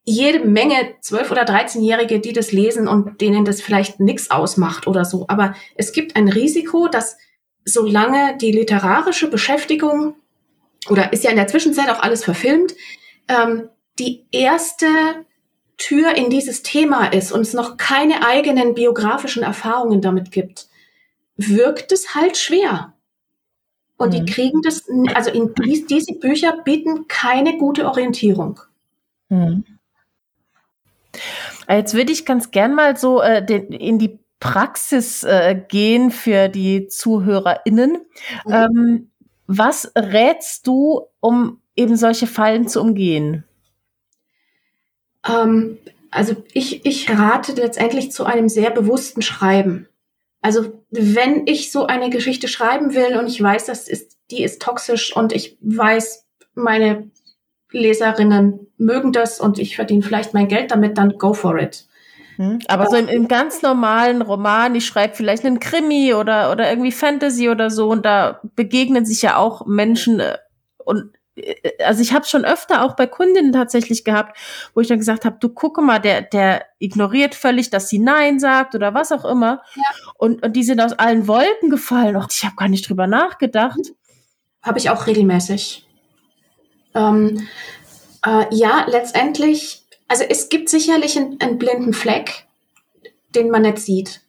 jede Menge 12- oder 13-Jährige, die das lesen und denen das vielleicht nichts ausmacht oder so. Aber es gibt ein Risiko, dass solange die literarische Beschäftigung oder ist ja in der Zwischenzeit auch alles verfilmt, ähm, die erste Tür in dieses Thema ist und es noch keine eigenen biografischen Erfahrungen damit gibt, wirkt es halt schwer. Und mhm. die kriegen das, also in dies, diese Bücher bieten keine gute Orientierung. Mhm. Jetzt würde ich ganz gern mal so äh, den, in die Praxis äh, gehen für die ZuhörerInnen. Mhm. Ähm, was rätst du, um eben solche Fallen zu umgehen? Ähm, also ich, ich rate letztendlich zu einem sehr bewussten Schreiben. Also wenn ich so eine Geschichte schreiben will und ich weiß, das ist, die ist toxisch und ich weiß, meine Leserinnen mögen das und ich verdiene vielleicht mein Geld damit, dann go for it. Hm? Aber so im, im, ganz normalen Roman, ich schreibe vielleicht einen Krimi oder, oder irgendwie Fantasy oder so und da begegnen sich ja auch Menschen äh, und also ich habe schon öfter auch bei Kundinnen tatsächlich gehabt, wo ich dann gesagt habe, du gucke mal, der der ignoriert völlig, dass sie nein sagt oder was auch immer ja. und und die sind aus allen Wolken gefallen. Och, ich habe gar nicht drüber nachgedacht. Habe ich auch regelmäßig. Ähm, äh, ja, letztendlich also es gibt sicherlich einen, einen blinden Fleck, den man nicht sieht,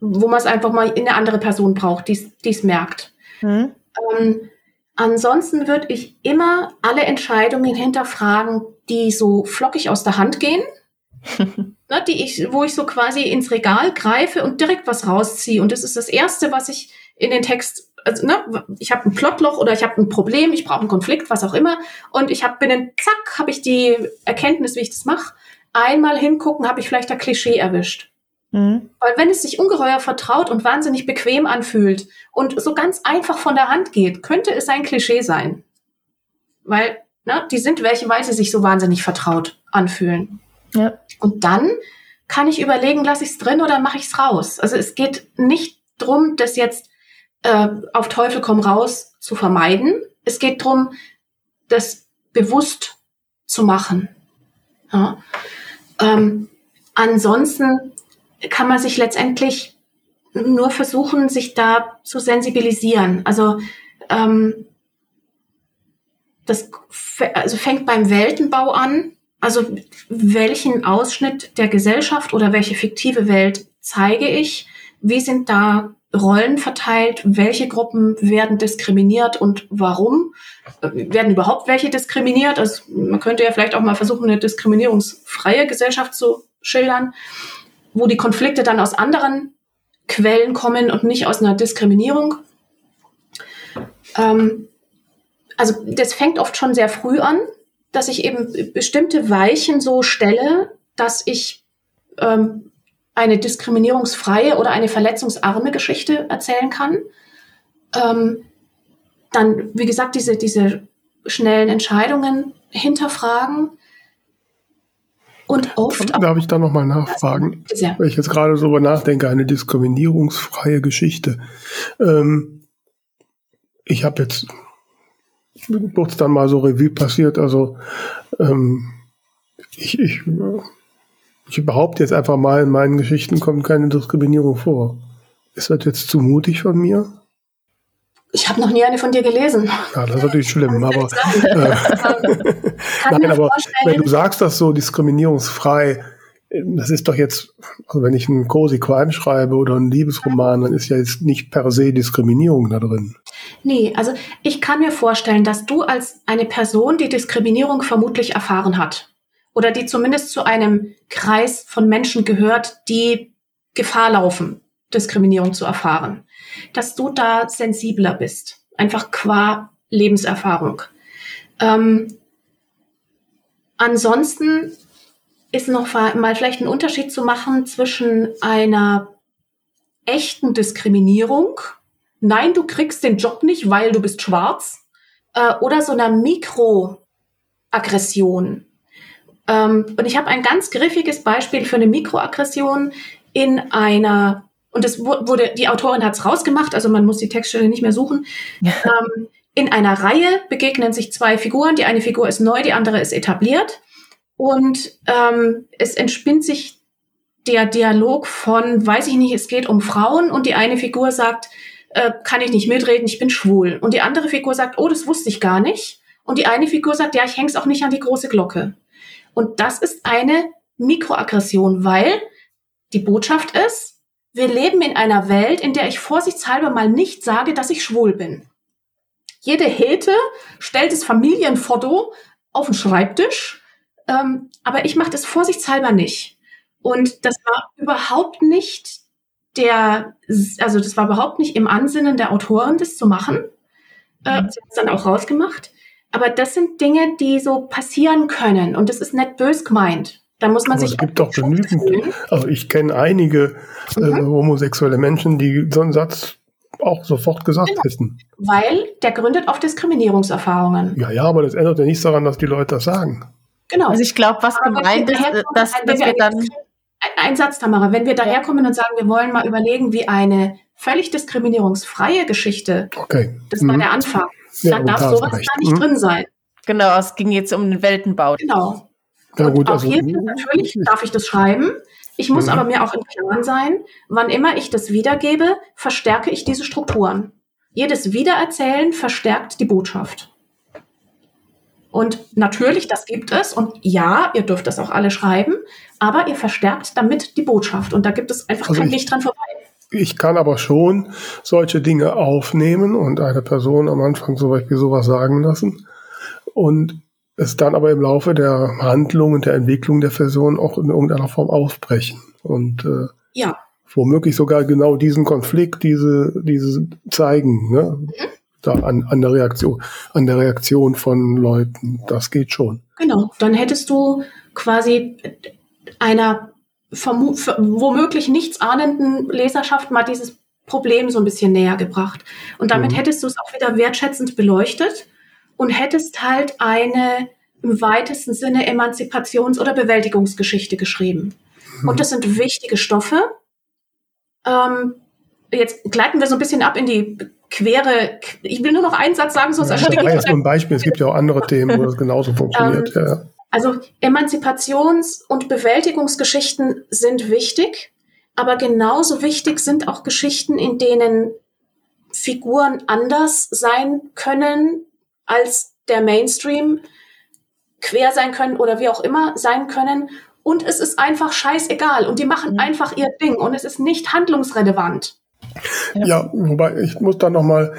wo man es einfach mal in eine andere Person braucht, die es merkt. Hm. Ähm, ansonsten würde ich immer alle Entscheidungen hinterfragen, die so flockig aus der Hand gehen, ne, die ich, wo ich so quasi ins Regal greife und direkt was rausziehe. Und das ist das Erste, was ich in den Text also, ne, ich habe ein Plotloch oder ich habe ein Problem, ich brauche einen Konflikt, was auch immer. Und ich habe binnen, zack, habe ich die Erkenntnis, wie ich das mache. Einmal hingucken, habe ich vielleicht ein Klischee erwischt. Mhm. Weil wenn es sich ungeheuer vertraut und wahnsinnig bequem anfühlt und so ganz einfach von der Hand geht, könnte es ein Klischee sein. Weil, ne, die sind welche, weil sie sich so wahnsinnig vertraut anfühlen. Ja. Und dann kann ich überlegen, lasse ich es drin oder mache ich es raus. Also es geht nicht drum, dass jetzt äh, auf Teufel komm raus zu vermeiden. Es geht darum, das bewusst zu machen. Ja. Ähm, ansonsten kann man sich letztendlich nur versuchen, sich da zu sensibilisieren. Also ähm, das also fängt beim Weltenbau an. Also welchen Ausschnitt der Gesellschaft oder welche fiktive Welt zeige ich? Wie sind da Rollen verteilt, welche Gruppen werden diskriminiert und warum? Werden überhaupt welche diskriminiert? Also man könnte ja vielleicht auch mal versuchen, eine diskriminierungsfreie Gesellschaft zu schildern, wo die Konflikte dann aus anderen Quellen kommen und nicht aus einer Diskriminierung. Ähm, also das fängt oft schon sehr früh an, dass ich eben bestimmte Weichen so stelle, dass ich ähm, eine diskriminierungsfreie oder eine verletzungsarme Geschichte erzählen kann. Ähm, dann, wie gesagt, diese, diese schnellen Entscheidungen hinterfragen. Und oft. Darf ich da nochmal nachfragen? Ja. Weil ich jetzt gerade so über nachdenke, eine diskriminierungsfreie Geschichte. Ähm, ich habe jetzt kurz dann mal so Revue passiert, also ähm, ich, ich ich behaupte jetzt einfach mal, in meinen Geschichten kommt keine Diskriminierung vor. Ist das jetzt zu mutig von mir? Ich habe noch nie eine von dir gelesen. Ja, das ist natürlich schlimm, aber äh, nein, aber wenn du sagst das so diskriminierungsfrei, das ist doch jetzt, also wenn ich einen Cozy Crime schreibe oder einen Liebesroman, dann ist ja jetzt nicht per se Diskriminierung da drin. Nee, also ich kann mir vorstellen, dass du als eine Person, die Diskriminierung vermutlich erfahren hat, oder die zumindest zu einem Kreis von Menschen gehört, die Gefahr laufen, Diskriminierung zu erfahren, dass du da sensibler bist, einfach qua Lebenserfahrung. Ähm, ansonsten ist noch mal vielleicht ein Unterschied zu machen zwischen einer echten Diskriminierung, nein, du kriegst den Job nicht, weil du bist schwarz, äh, oder so einer Mikroaggression, ähm, und ich habe ein ganz griffiges Beispiel für eine Mikroaggression in einer, und das wurde, die Autorin hat es rausgemacht, also man muss die Textstelle nicht mehr suchen. ähm, in einer Reihe begegnen sich zwei Figuren. Die eine Figur ist neu, die andere ist etabliert. Und ähm, es entspinnt sich der Dialog von, weiß ich nicht, es geht um Frauen und die eine Figur sagt, äh, kann ich nicht mitreden, ich bin schwul. Und die andere Figur sagt, oh, das wusste ich gar nicht. Und die eine Figur sagt, ja, ich häng's auch nicht an die große Glocke. Und das ist eine Mikroaggression, weil die Botschaft ist, wir leben in einer Welt, in der ich vorsichtshalber mal nicht sage, dass ich schwul bin. Jede Hete stellt das Familienfoto auf den Schreibtisch, ähm, aber ich mache das vorsichtshalber nicht. Und das war überhaupt nicht der, also das war überhaupt nicht im Ansinnen der Autorin, das zu machen. Äh, mhm. sie hat es dann auch rausgemacht. Aber das sind Dinge, die so passieren können und das ist nicht bös gemeint. Da muss man Aber sich. Es gibt doch genügend. Also ich kenne einige äh, mhm. äh, homosexuelle Menschen, die so einen Satz auch sofort gesagt genau. hätten. Weil der gründet auf Diskriminierungserfahrungen. Ja, ja, aber das ändert ja nichts daran, dass die Leute das sagen. Genau. Also ich glaube, was aber gemeint ist, dass, dass wir dann ein Satz, Tamara. Wenn wir daherkommen und sagen, wir wollen mal überlegen, wie eine völlig diskriminierungsfreie Geschichte, okay. das war mhm. der Anfang, ja, dann darf sowas recht. da nicht mhm. drin sein. Genau, es ging jetzt um den Weltenbau. Genau. Ja, gut, also, hier, natürlich darf ich das schreiben. Ich muss mhm. aber mir auch im Klaren sein, wann immer ich das wiedergebe, verstärke ich diese Strukturen. Jedes Wiedererzählen verstärkt die Botschaft. Und natürlich, das gibt es. Und ja, ihr dürft das auch alle schreiben, aber ihr verstärkt damit die Botschaft. Und da gibt es einfach also kein Licht dran vorbei. Ich kann aber schon solche Dinge aufnehmen und eine Person am Anfang zum Beispiel sowas sagen lassen und es dann aber im Laufe der Handlung und der Entwicklung der Person auch in irgendeiner Form aufbrechen. Und äh, ja. womöglich sogar genau diesen Konflikt, diese, diese zeigen. Ne? Mhm da an, an der Reaktion, an der Reaktion von Leuten. Das geht schon. Genau. Dann hättest du quasi einer womöglich nichts ahnenden Leserschaft mal dieses Problem so ein bisschen näher gebracht. Und damit mhm. hättest du es auch wieder wertschätzend beleuchtet und hättest halt eine im weitesten Sinne Emanzipations- oder Bewältigungsgeschichte geschrieben. Mhm. Und das sind wichtige Stoffe. Ähm, jetzt gleiten wir so ein bisschen ab in die quere, ich will nur noch einen Satz sagen, sonst ja, ersticke ich. Das ist nur ein Beispiel, es gibt ja auch andere Themen, wo das genauso funktioniert. Ähm, ja. Also Emanzipations- und Bewältigungsgeschichten sind wichtig, aber genauso wichtig sind auch Geschichten, in denen Figuren anders sein können als der Mainstream, quer sein können oder wie auch immer sein können. Und es ist einfach scheißegal und die machen mhm. einfach ihr Ding und es ist nicht handlungsrelevant. Ja, ja wobei ich muss da nochmal,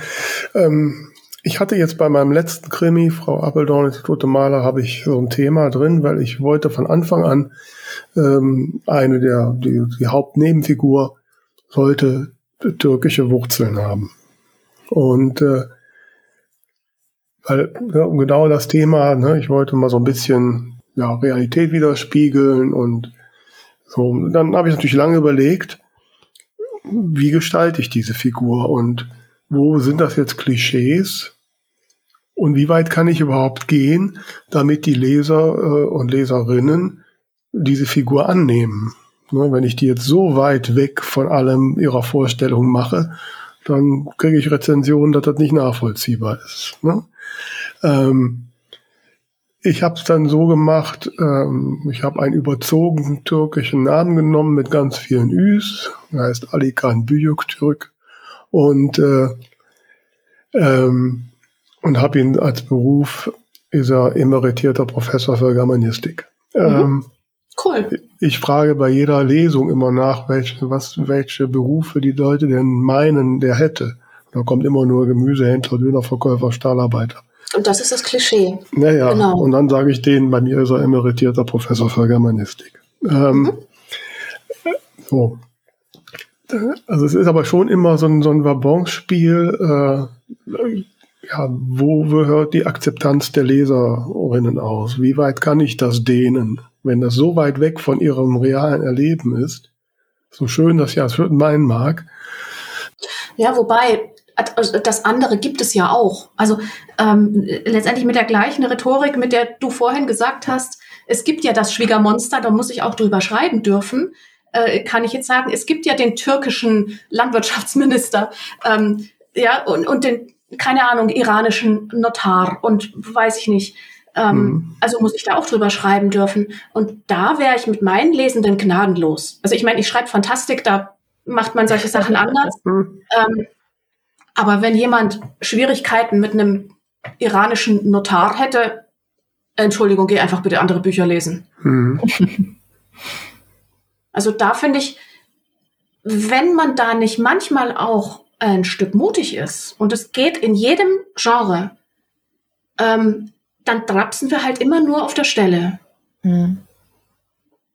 ähm, ich hatte jetzt bei meinem letzten Krimi, Frau Appeldorn, die tote Maler, habe ich so ein Thema drin, weil ich wollte von Anfang an ähm, eine der, die, die Hauptnebenfigur sollte türkische Wurzeln haben. Und äh, weil ja, genau das Thema, ne, ich wollte mal so ein bisschen ja, Realität widerspiegeln und so. Dann habe ich natürlich lange überlegt, wie gestalte ich diese Figur und wo sind das jetzt Klischees und wie weit kann ich überhaupt gehen, damit die Leser äh, und Leserinnen diese Figur annehmen. Ne, wenn ich die jetzt so weit weg von allem ihrer Vorstellung mache, dann kriege ich Rezensionen, dass das nicht nachvollziehbar ist. Ne? Ähm, ich habe es dann so gemacht, ähm, ich habe einen überzogenen türkischen Namen genommen mit ganz vielen Üs, er heißt Alikan Büyüktürk und äh, ähm, und habe ihn als Beruf ist er emeritierter Professor für Germanistik. Mhm. Ähm, cool. Ich frage bei jeder Lesung immer nach, welche, was, welche Berufe die Leute denn meinen, der hätte. Da kommt immer nur Gemüsehändler, Dönerverkäufer, Stahlarbeiter. Und das ist das Klischee. Naja, genau. und dann sage ich denen, bei mir ist er emeritierter Professor für Germanistik. Ähm, mhm. So. Also es ist aber schon immer so ein, so ein Wabonspiel, äh, ja, wo hört die Akzeptanz der Leserinnen aus? Wie weit kann ich das dehnen? Wenn das so weit weg von ihrem realen Erleben ist, so schön das ja es meinen mag. Ja, wobei, das andere gibt es ja auch. Also ähm, letztendlich mit der gleichen Rhetorik, mit der du vorhin gesagt hast, es gibt ja das Schwiegermonster, da muss ich auch drüber schreiben dürfen, äh, kann ich jetzt sagen, es gibt ja den türkischen Landwirtschaftsminister, ähm, ja, und, und den, keine Ahnung, iranischen Notar und weiß ich nicht. Ähm, mhm. Also muss ich da auch drüber schreiben dürfen. Und da wäre ich mit meinen Lesenden gnadenlos. Also ich meine, ich schreibe Fantastik, da macht man solche Sachen anders. Mhm. Ähm, aber wenn jemand Schwierigkeiten mit einem iranischen Notar hätte, Entschuldigung, geh einfach bitte andere Bücher lesen. Mhm. Also da finde ich, wenn man da nicht manchmal auch ein Stück mutig ist, und es geht in jedem Genre, ähm, dann trapsen wir halt immer nur auf der Stelle. Mhm.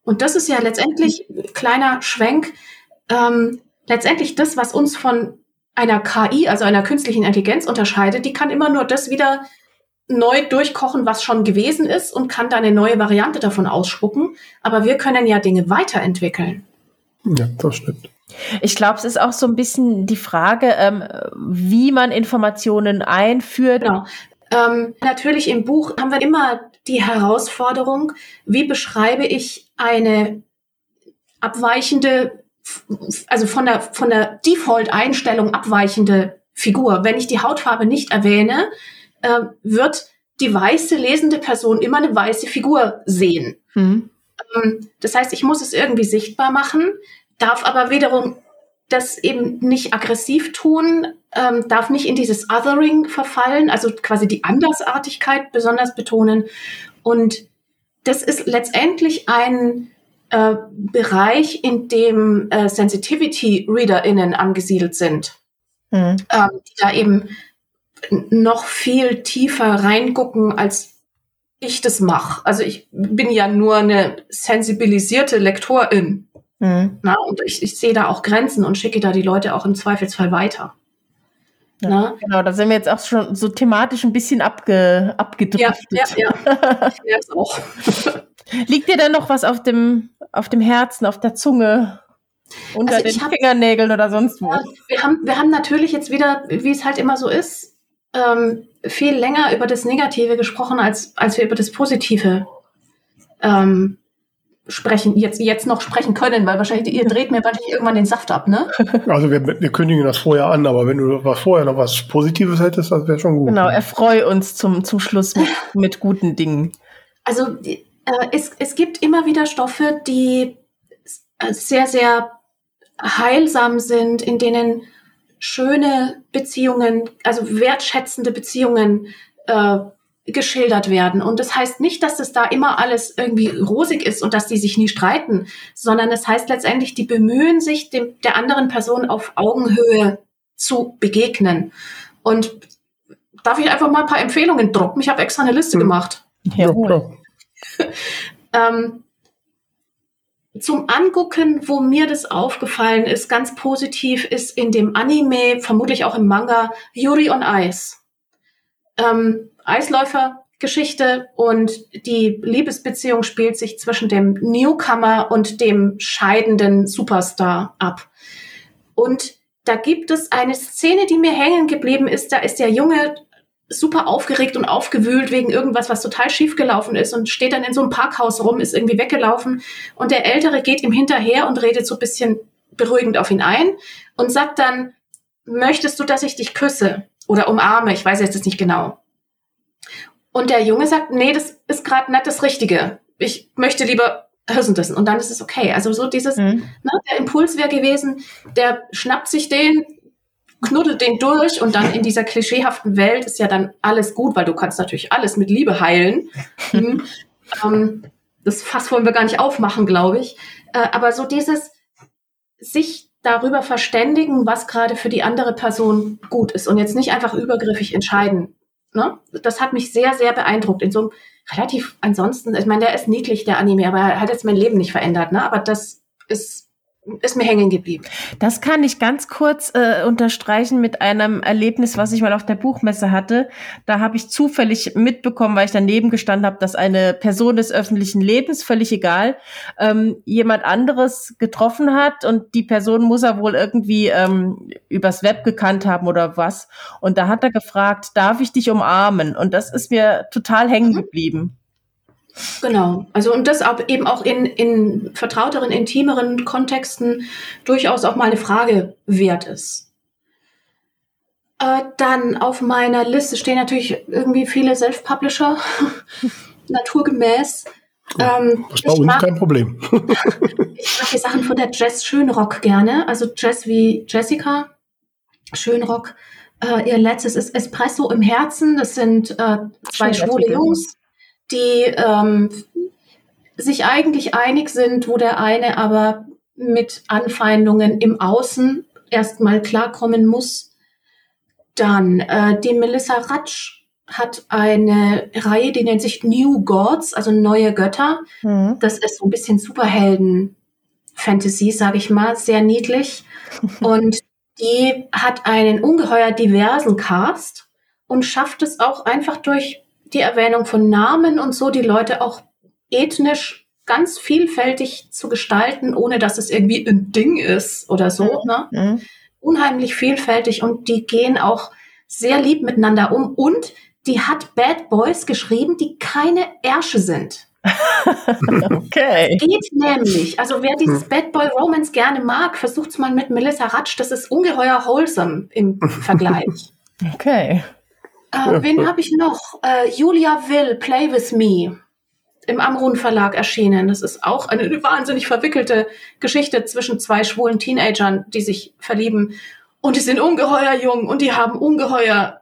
Und das ist ja letztendlich, kleiner Schwenk, ähm, letztendlich das, was uns von einer KI, also einer künstlichen Intelligenz unterscheidet, die kann immer nur das wieder neu durchkochen, was schon gewesen ist und kann da eine neue Variante davon ausspucken. Aber wir können ja Dinge weiterentwickeln. Ja, das stimmt. Ich glaube, es ist auch so ein bisschen die Frage, ähm, wie man Informationen einführt. Genau. Ähm, natürlich im Buch haben wir immer die Herausforderung, wie beschreibe ich eine abweichende, also von der, von der Default-Einstellung abweichende Figur. Wenn ich die Hautfarbe nicht erwähne, äh, wird die weiße lesende Person immer eine weiße Figur sehen. Mhm. Ähm, das heißt, ich muss es irgendwie sichtbar machen, darf aber wiederum das eben nicht aggressiv tun, ähm, darf nicht in dieses Othering verfallen, also quasi die Andersartigkeit besonders betonen. Und das ist letztendlich ein äh, Bereich, in dem äh, Sensitivity-ReaderInnen angesiedelt sind, mhm. ähm, die da eben noch viel tiefer reingucken, als ich das mache. Also ich bin ja nur eine sensibilisierte Lektorin. Mhm. Na, und ich, ich sehe da auch Grenzen und schicke da die Leute auch im Zweifelsfall weiter. Ja, genau, da sind wir jetzt auch schon so thematisch ein bisschen abge, abgedriftet. Ja, ja, ja. ich merke auch. Liegt dir denn noch was auf dem, auf dem Herzen, auf der Zunge, unter also den hab, Fingernägeln oder sonst wo? Ja, wir, haben, wir haben natürlich jetzt wieder, wie es halt immer so ist, ähm, viel länger über das Negative gesprochen, als, als wir über das Positive ähm, sprechen, jetzt, jetzt noch sprechen können, weil wahrscheinlich, ihr dreht mir wahrscheinlich irgendwann den Saft ab, ne? Also wir, wir kündigen das vorher an, aber wenn du was vorher noch was Positives hättest, das wäre schon gut. Genau, erfreu uns zum, zum Schluss mit, mit guten Dingen. Also es, es gibt immer wieder Stoffe, die sehr, sehr heilsam sind, in denen schöne Beziehungen, also wertschätzende Beziehungen äh, geschildert werden. Und das heißt nicht, dass es da immer alles irgendwie rosig ist und dass die sich nie streiten, sondern es das heißt letztendlich, die bemühen sich, dem, der anderen Person auf Augenhöhe zu begegnen. Und darf ich einfach mal ein paar Empfehlungen droppen? Ich habe extra eine Liste hm. gemacht. Ja, ähm, zum Angucken, wo mir das aufgefallen ist, ganz positiv, ist in dem Anime, vermutlich auch im Manga, Yuri on Ice. Ähm, Eisläufer-Geschichte und die Liebesbeziehung spielt sich zwischen dem Newcomer und dem scheidenden Superstar ab. Und da gibt es eine Szene, die mir hängen geblieben ist. Da ist der Junge super aufgeregt und aufgewühlt wegen irgendwas, was total schief gelaufen ist und steht dann in so einem Parkhaus rum, ist irgendwie weggelaufen und der Ältere geht ihm hinterher und redet so ein bisschen beruhigend auf ihn ein und sagt dann, möchtest du, dass ich dich küsse oder umarme? Ich weiß jetzt nicht genau. Und der Junge sagt, nee, das ist gerade nicht das Richtige. Ich möchte lieber Hirsendissen. Und dann ist es okay. Also so dieses, mhm. ne, der Impuls wäre gewesen, der schnappt sich den, knuddelt den durch und dann in dieser klischeehaften Welt ist ja dann alles gut, weil du kannst natürlich alles mit Liebe heilen. Mhm. ähm, das Fass wollen wir gar nicht aufmachen, glaube ich. Äh, aber so dieses sich darüber verständigen, was gerade für die andere Person gut ist und jetzt nicht einfach übergriffig entscheiden, ne? das hat mich sehr, sehr beeindruckt. In so einem relativ, ansonsten, ich meine, der ist niedlich, der Anime, aber er hat jetzt mein Leben nicht verändert, ne? Aber das ist ist mir hängen geblieben. Das kann ich ganz kurz äh, unterstreichen mit einem Erlebnis, was ich mal auf der Buchmesse hatte. Da habe ich zufällig mitbekommen, weil ich daneben gestanden habe, dass eine Person des öffentlichen Lebens, völlig egal, ähm, jemand anderes getroffen hat und die Person muss er wohl irgendwie ähm, übers Web gekannt haben oder was. Und da hat er gefragt, darf ich dich umarmen? Und das ist mir total hängen mhm. Genau. Also und das eben auch in, in vertrauteren, intimeren Kontexten durchaus auch mal eine Frage wert ist. Äh, dann auf meiner Liste stehen natürlich irgendwie viele Self-Publisher, naturgemäß. Ähm, das ist bei uns mag, kein Problem. ich mag die Sachen von der Jess Schönrock gerne. Also Jess wie Jessica Schönrock. Äh, ihr letztes ist Espresso im Herzen. Das sind äh, zwei schwule Jungs die ähm, sich eigentlich einig sind, wo der eine aber mit Anfeindungen im Außen erstmal klarkommen muss. Dann äh, die Melissa Ratsch hat eine Reihe, die nennt sich New Gods, also neue Götter. Mhm. Das ist so ein bisschen Superhelden-Fantasy, sage ich mal, sehr niedlich. Und die hat einen ungeheuer diversen Cast und schafft es auch einfach durch die Erwähnung von Namen und so, die Leute auch ethnisch ganz vielfältig zu gestalten, ohne dass es irgendwie ein Ding ist oder so. Mhm. Ne? Mhm. Unheimlich vielfältig und die gehen auch sehr lieb miteinander um und die hat Bad Boys geschrieben, die keine Ärsche sind. okay. Geht nämlich. Also wer dieses hm. Bad Boy Romance gerne mag, versucht es mal mit Melissa Ratsch. Das ist ungeheuer wholesome im Vergleich. okay. Äh, wen habe ich noch? Äh, Julia Will, Play With Me. Im Amrun Verlag erschienen. Das ist auch eine wahnsinnig verwickelte Geschichte zwischen zwei schwulen Teenagern, die sich verlieben. Und die sind ungeheuer jung und die haben ungeheuer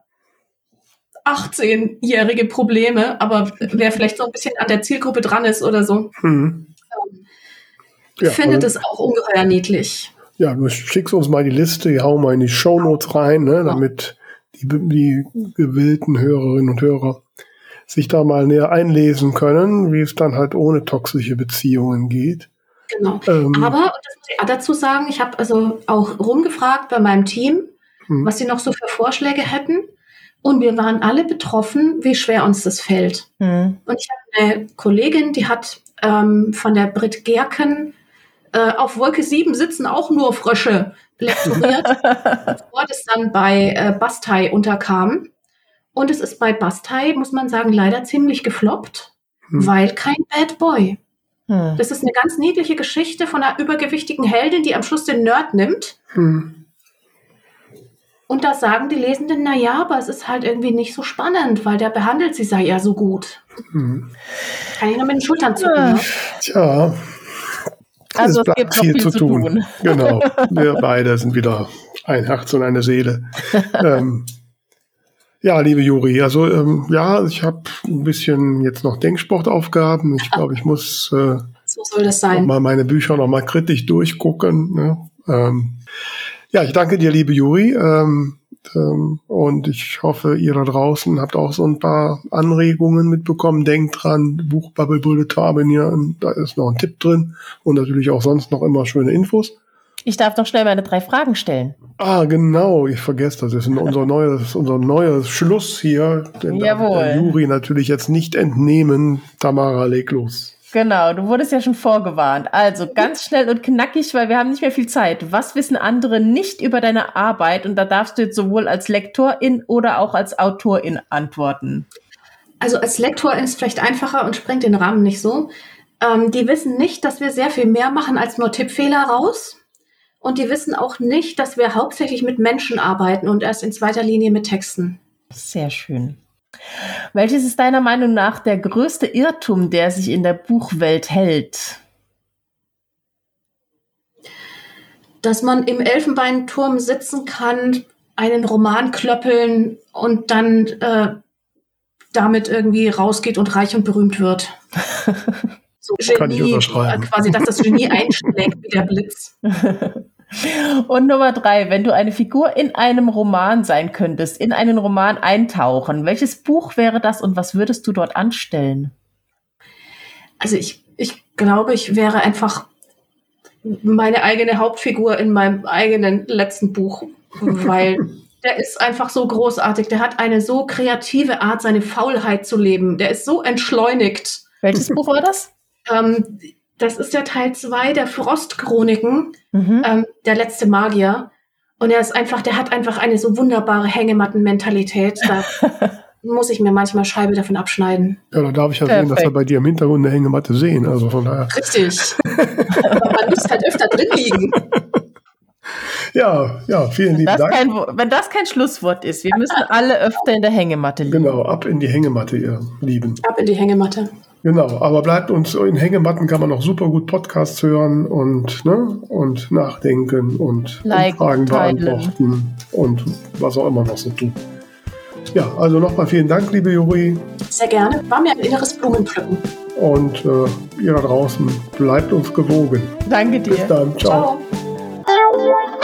18-jährige Probleme, aber wer vielleicht so ein bisschen an der Zielgruppe dran ist oder so, mhm. ähm, ja, findet es auch ungeheuer niedlich. Ja, du schickst uns mal die Liste, die hauen mal in die Shownotes rein, ne, damit die, die gewillten Hörerinnen und Hörer sich da mal näher einlesen können, wie es dann halt ohne toxische Beziehungen geht. Genau. Ähm, Aber, und das muss ich auch dazu sagen, ich habe also auch rumgefragt bei meinem Team, hm. was sie noch so für Vorschläge hätten. Und wir waren alle betroffen, wie schwer uns das fällt. Mhm. Und ich habe eine Kollegin, die hat ähm, von der Brit Gerken äh, auf Wolke 7 sitzen auch nur Frösche lektoriert, bevor das dann bei äh, Bastei unterkam. Und es ist bei Bastei, muss man sagen, leider ziemlich gefloppt, mhm. weil kein Bad Boy. Mhm. Das ist eine ganz niedliche Geschichte von einer übergewichtigen Heldin, die am Schluss den Nerd nimmt. Mhm und da sagen die Lesenden, na ja, aber es ist halt irgendwie nicht so spannend, weil der behandelt sie sei ja so gut. Mhm. Kann ich nur mit den Schultern zucken. Ja. Ne? Tja. Also es, es gibt viel, viel, zu tun. tun. Genau. Wir beide sind wieder ein Herz und eine Seele. ähm, ja, liebe Juri, also ähm, ja, ich habe ein bisschen jetzt noch Denksportaufgaben. Ich glaube, ich muss äh, so soll das sein. mal meine Bücher noch mal kritisch durchgucken. Ne? Ähm, ja, ich danke dir, liebe Juri. Ähm, ähm, und ich hoffe, ihr da draußen habt auch so ein paar Anregungen mitbekommen. Denkt dran, Buchbubble Bulletin abonnieren, da ist noch ein Tipp drin und natürlich auch sonst noch immer schöne Infos. Ich darf noch schnell meine drei Fragen stellen. Ah, genau, ich vergesse das. Das ist unser neues, unser neues Schluss hier. Den Jawohl. Der Juri natürlich jetzt nicht entnehmen. Tamara, leg los. Genau, du wurdest ja schon vorgewarnt. Also ganz schnell und knackig, weil wir haben nicht mehr viel Zeit. Was wissen andere nicht über deine Arbeit? Und da darfst du jetzt sowohl als Lektorin oder auch als Autorin antworten. Also als Lektorin ist vielleicht einfacher und sprengt den Rahmen nicht so. Ähm, die wissen nicht, dass wir sehr viel mehr machen als nur Tippfehler raus. Und die wissen auch nicht, dass wir hauptsächlich mit Menschen arbeiten und erst in zweiter Linie mit Texten. Sehr schön. Welches ist deiner Meinung nach der größte Irrtum, der sich in der Buchwelt hält? Dass man im Elfenbeinturm sitzen kann, einen Roman klöppeln und dann äh, damit irgendwie rausgeht und reich und berühmt wird. So Genie, quasi, dass das Genie einschlägt wie der Blitz. Und Nummer drei, wenn du eine Figur in einem Roman sein könntest, in einen Roman eintauchen, welches Buch wäre das und was würdest du dort anstellen? Also ich, ich glaube, ich wäre einfach meine eigene Hauptfigur in meinem eigenen letzten Buch, weil der ist einfach so großartig. Der hat eine so kreative Art, seine Faulheit zu leben. Der ist so entschleunigt. Welches Buch war das? Ähm, das ist der Teil 2 der Frostchroniken, mhm. ähm, der letzte Magier. Und er ist einfach, der hat einfach eine so wunderbare Hängematten-Mentalität. Da muss ich mir manchmal Scheibe davon abschneiden. Ja, da darf ich ja Perfekt. sehen, dass wir bei dir im Hintergrund eine Hängematte sehen. Also von daher. Richtig. Aber man müsste halt öfter drin liegen. Ja, ja, vielen lieben Dank. Kein, wenn das kein Schlusswort ist, wir müssen alle öfter in der Hängematte liegen. Genau, ab in die Hängematte, ihr Lieben. Ab in die Hängematte. Genau, aber bleibt uns in Hängematten kann man noch super gut Podcasts hören und, ne, und nachdenken und, like, Fragen teilen. beantworten und was auch immer noch so tun. Ja, also nochmal vielen Dank, liebe Juri. Sehr gerne. War mir ein inneres Blumenpflücken. Und äh, ihr da draußen bleibt uns gewogen. Danke dir. Bis dann. Ciao. Ciao.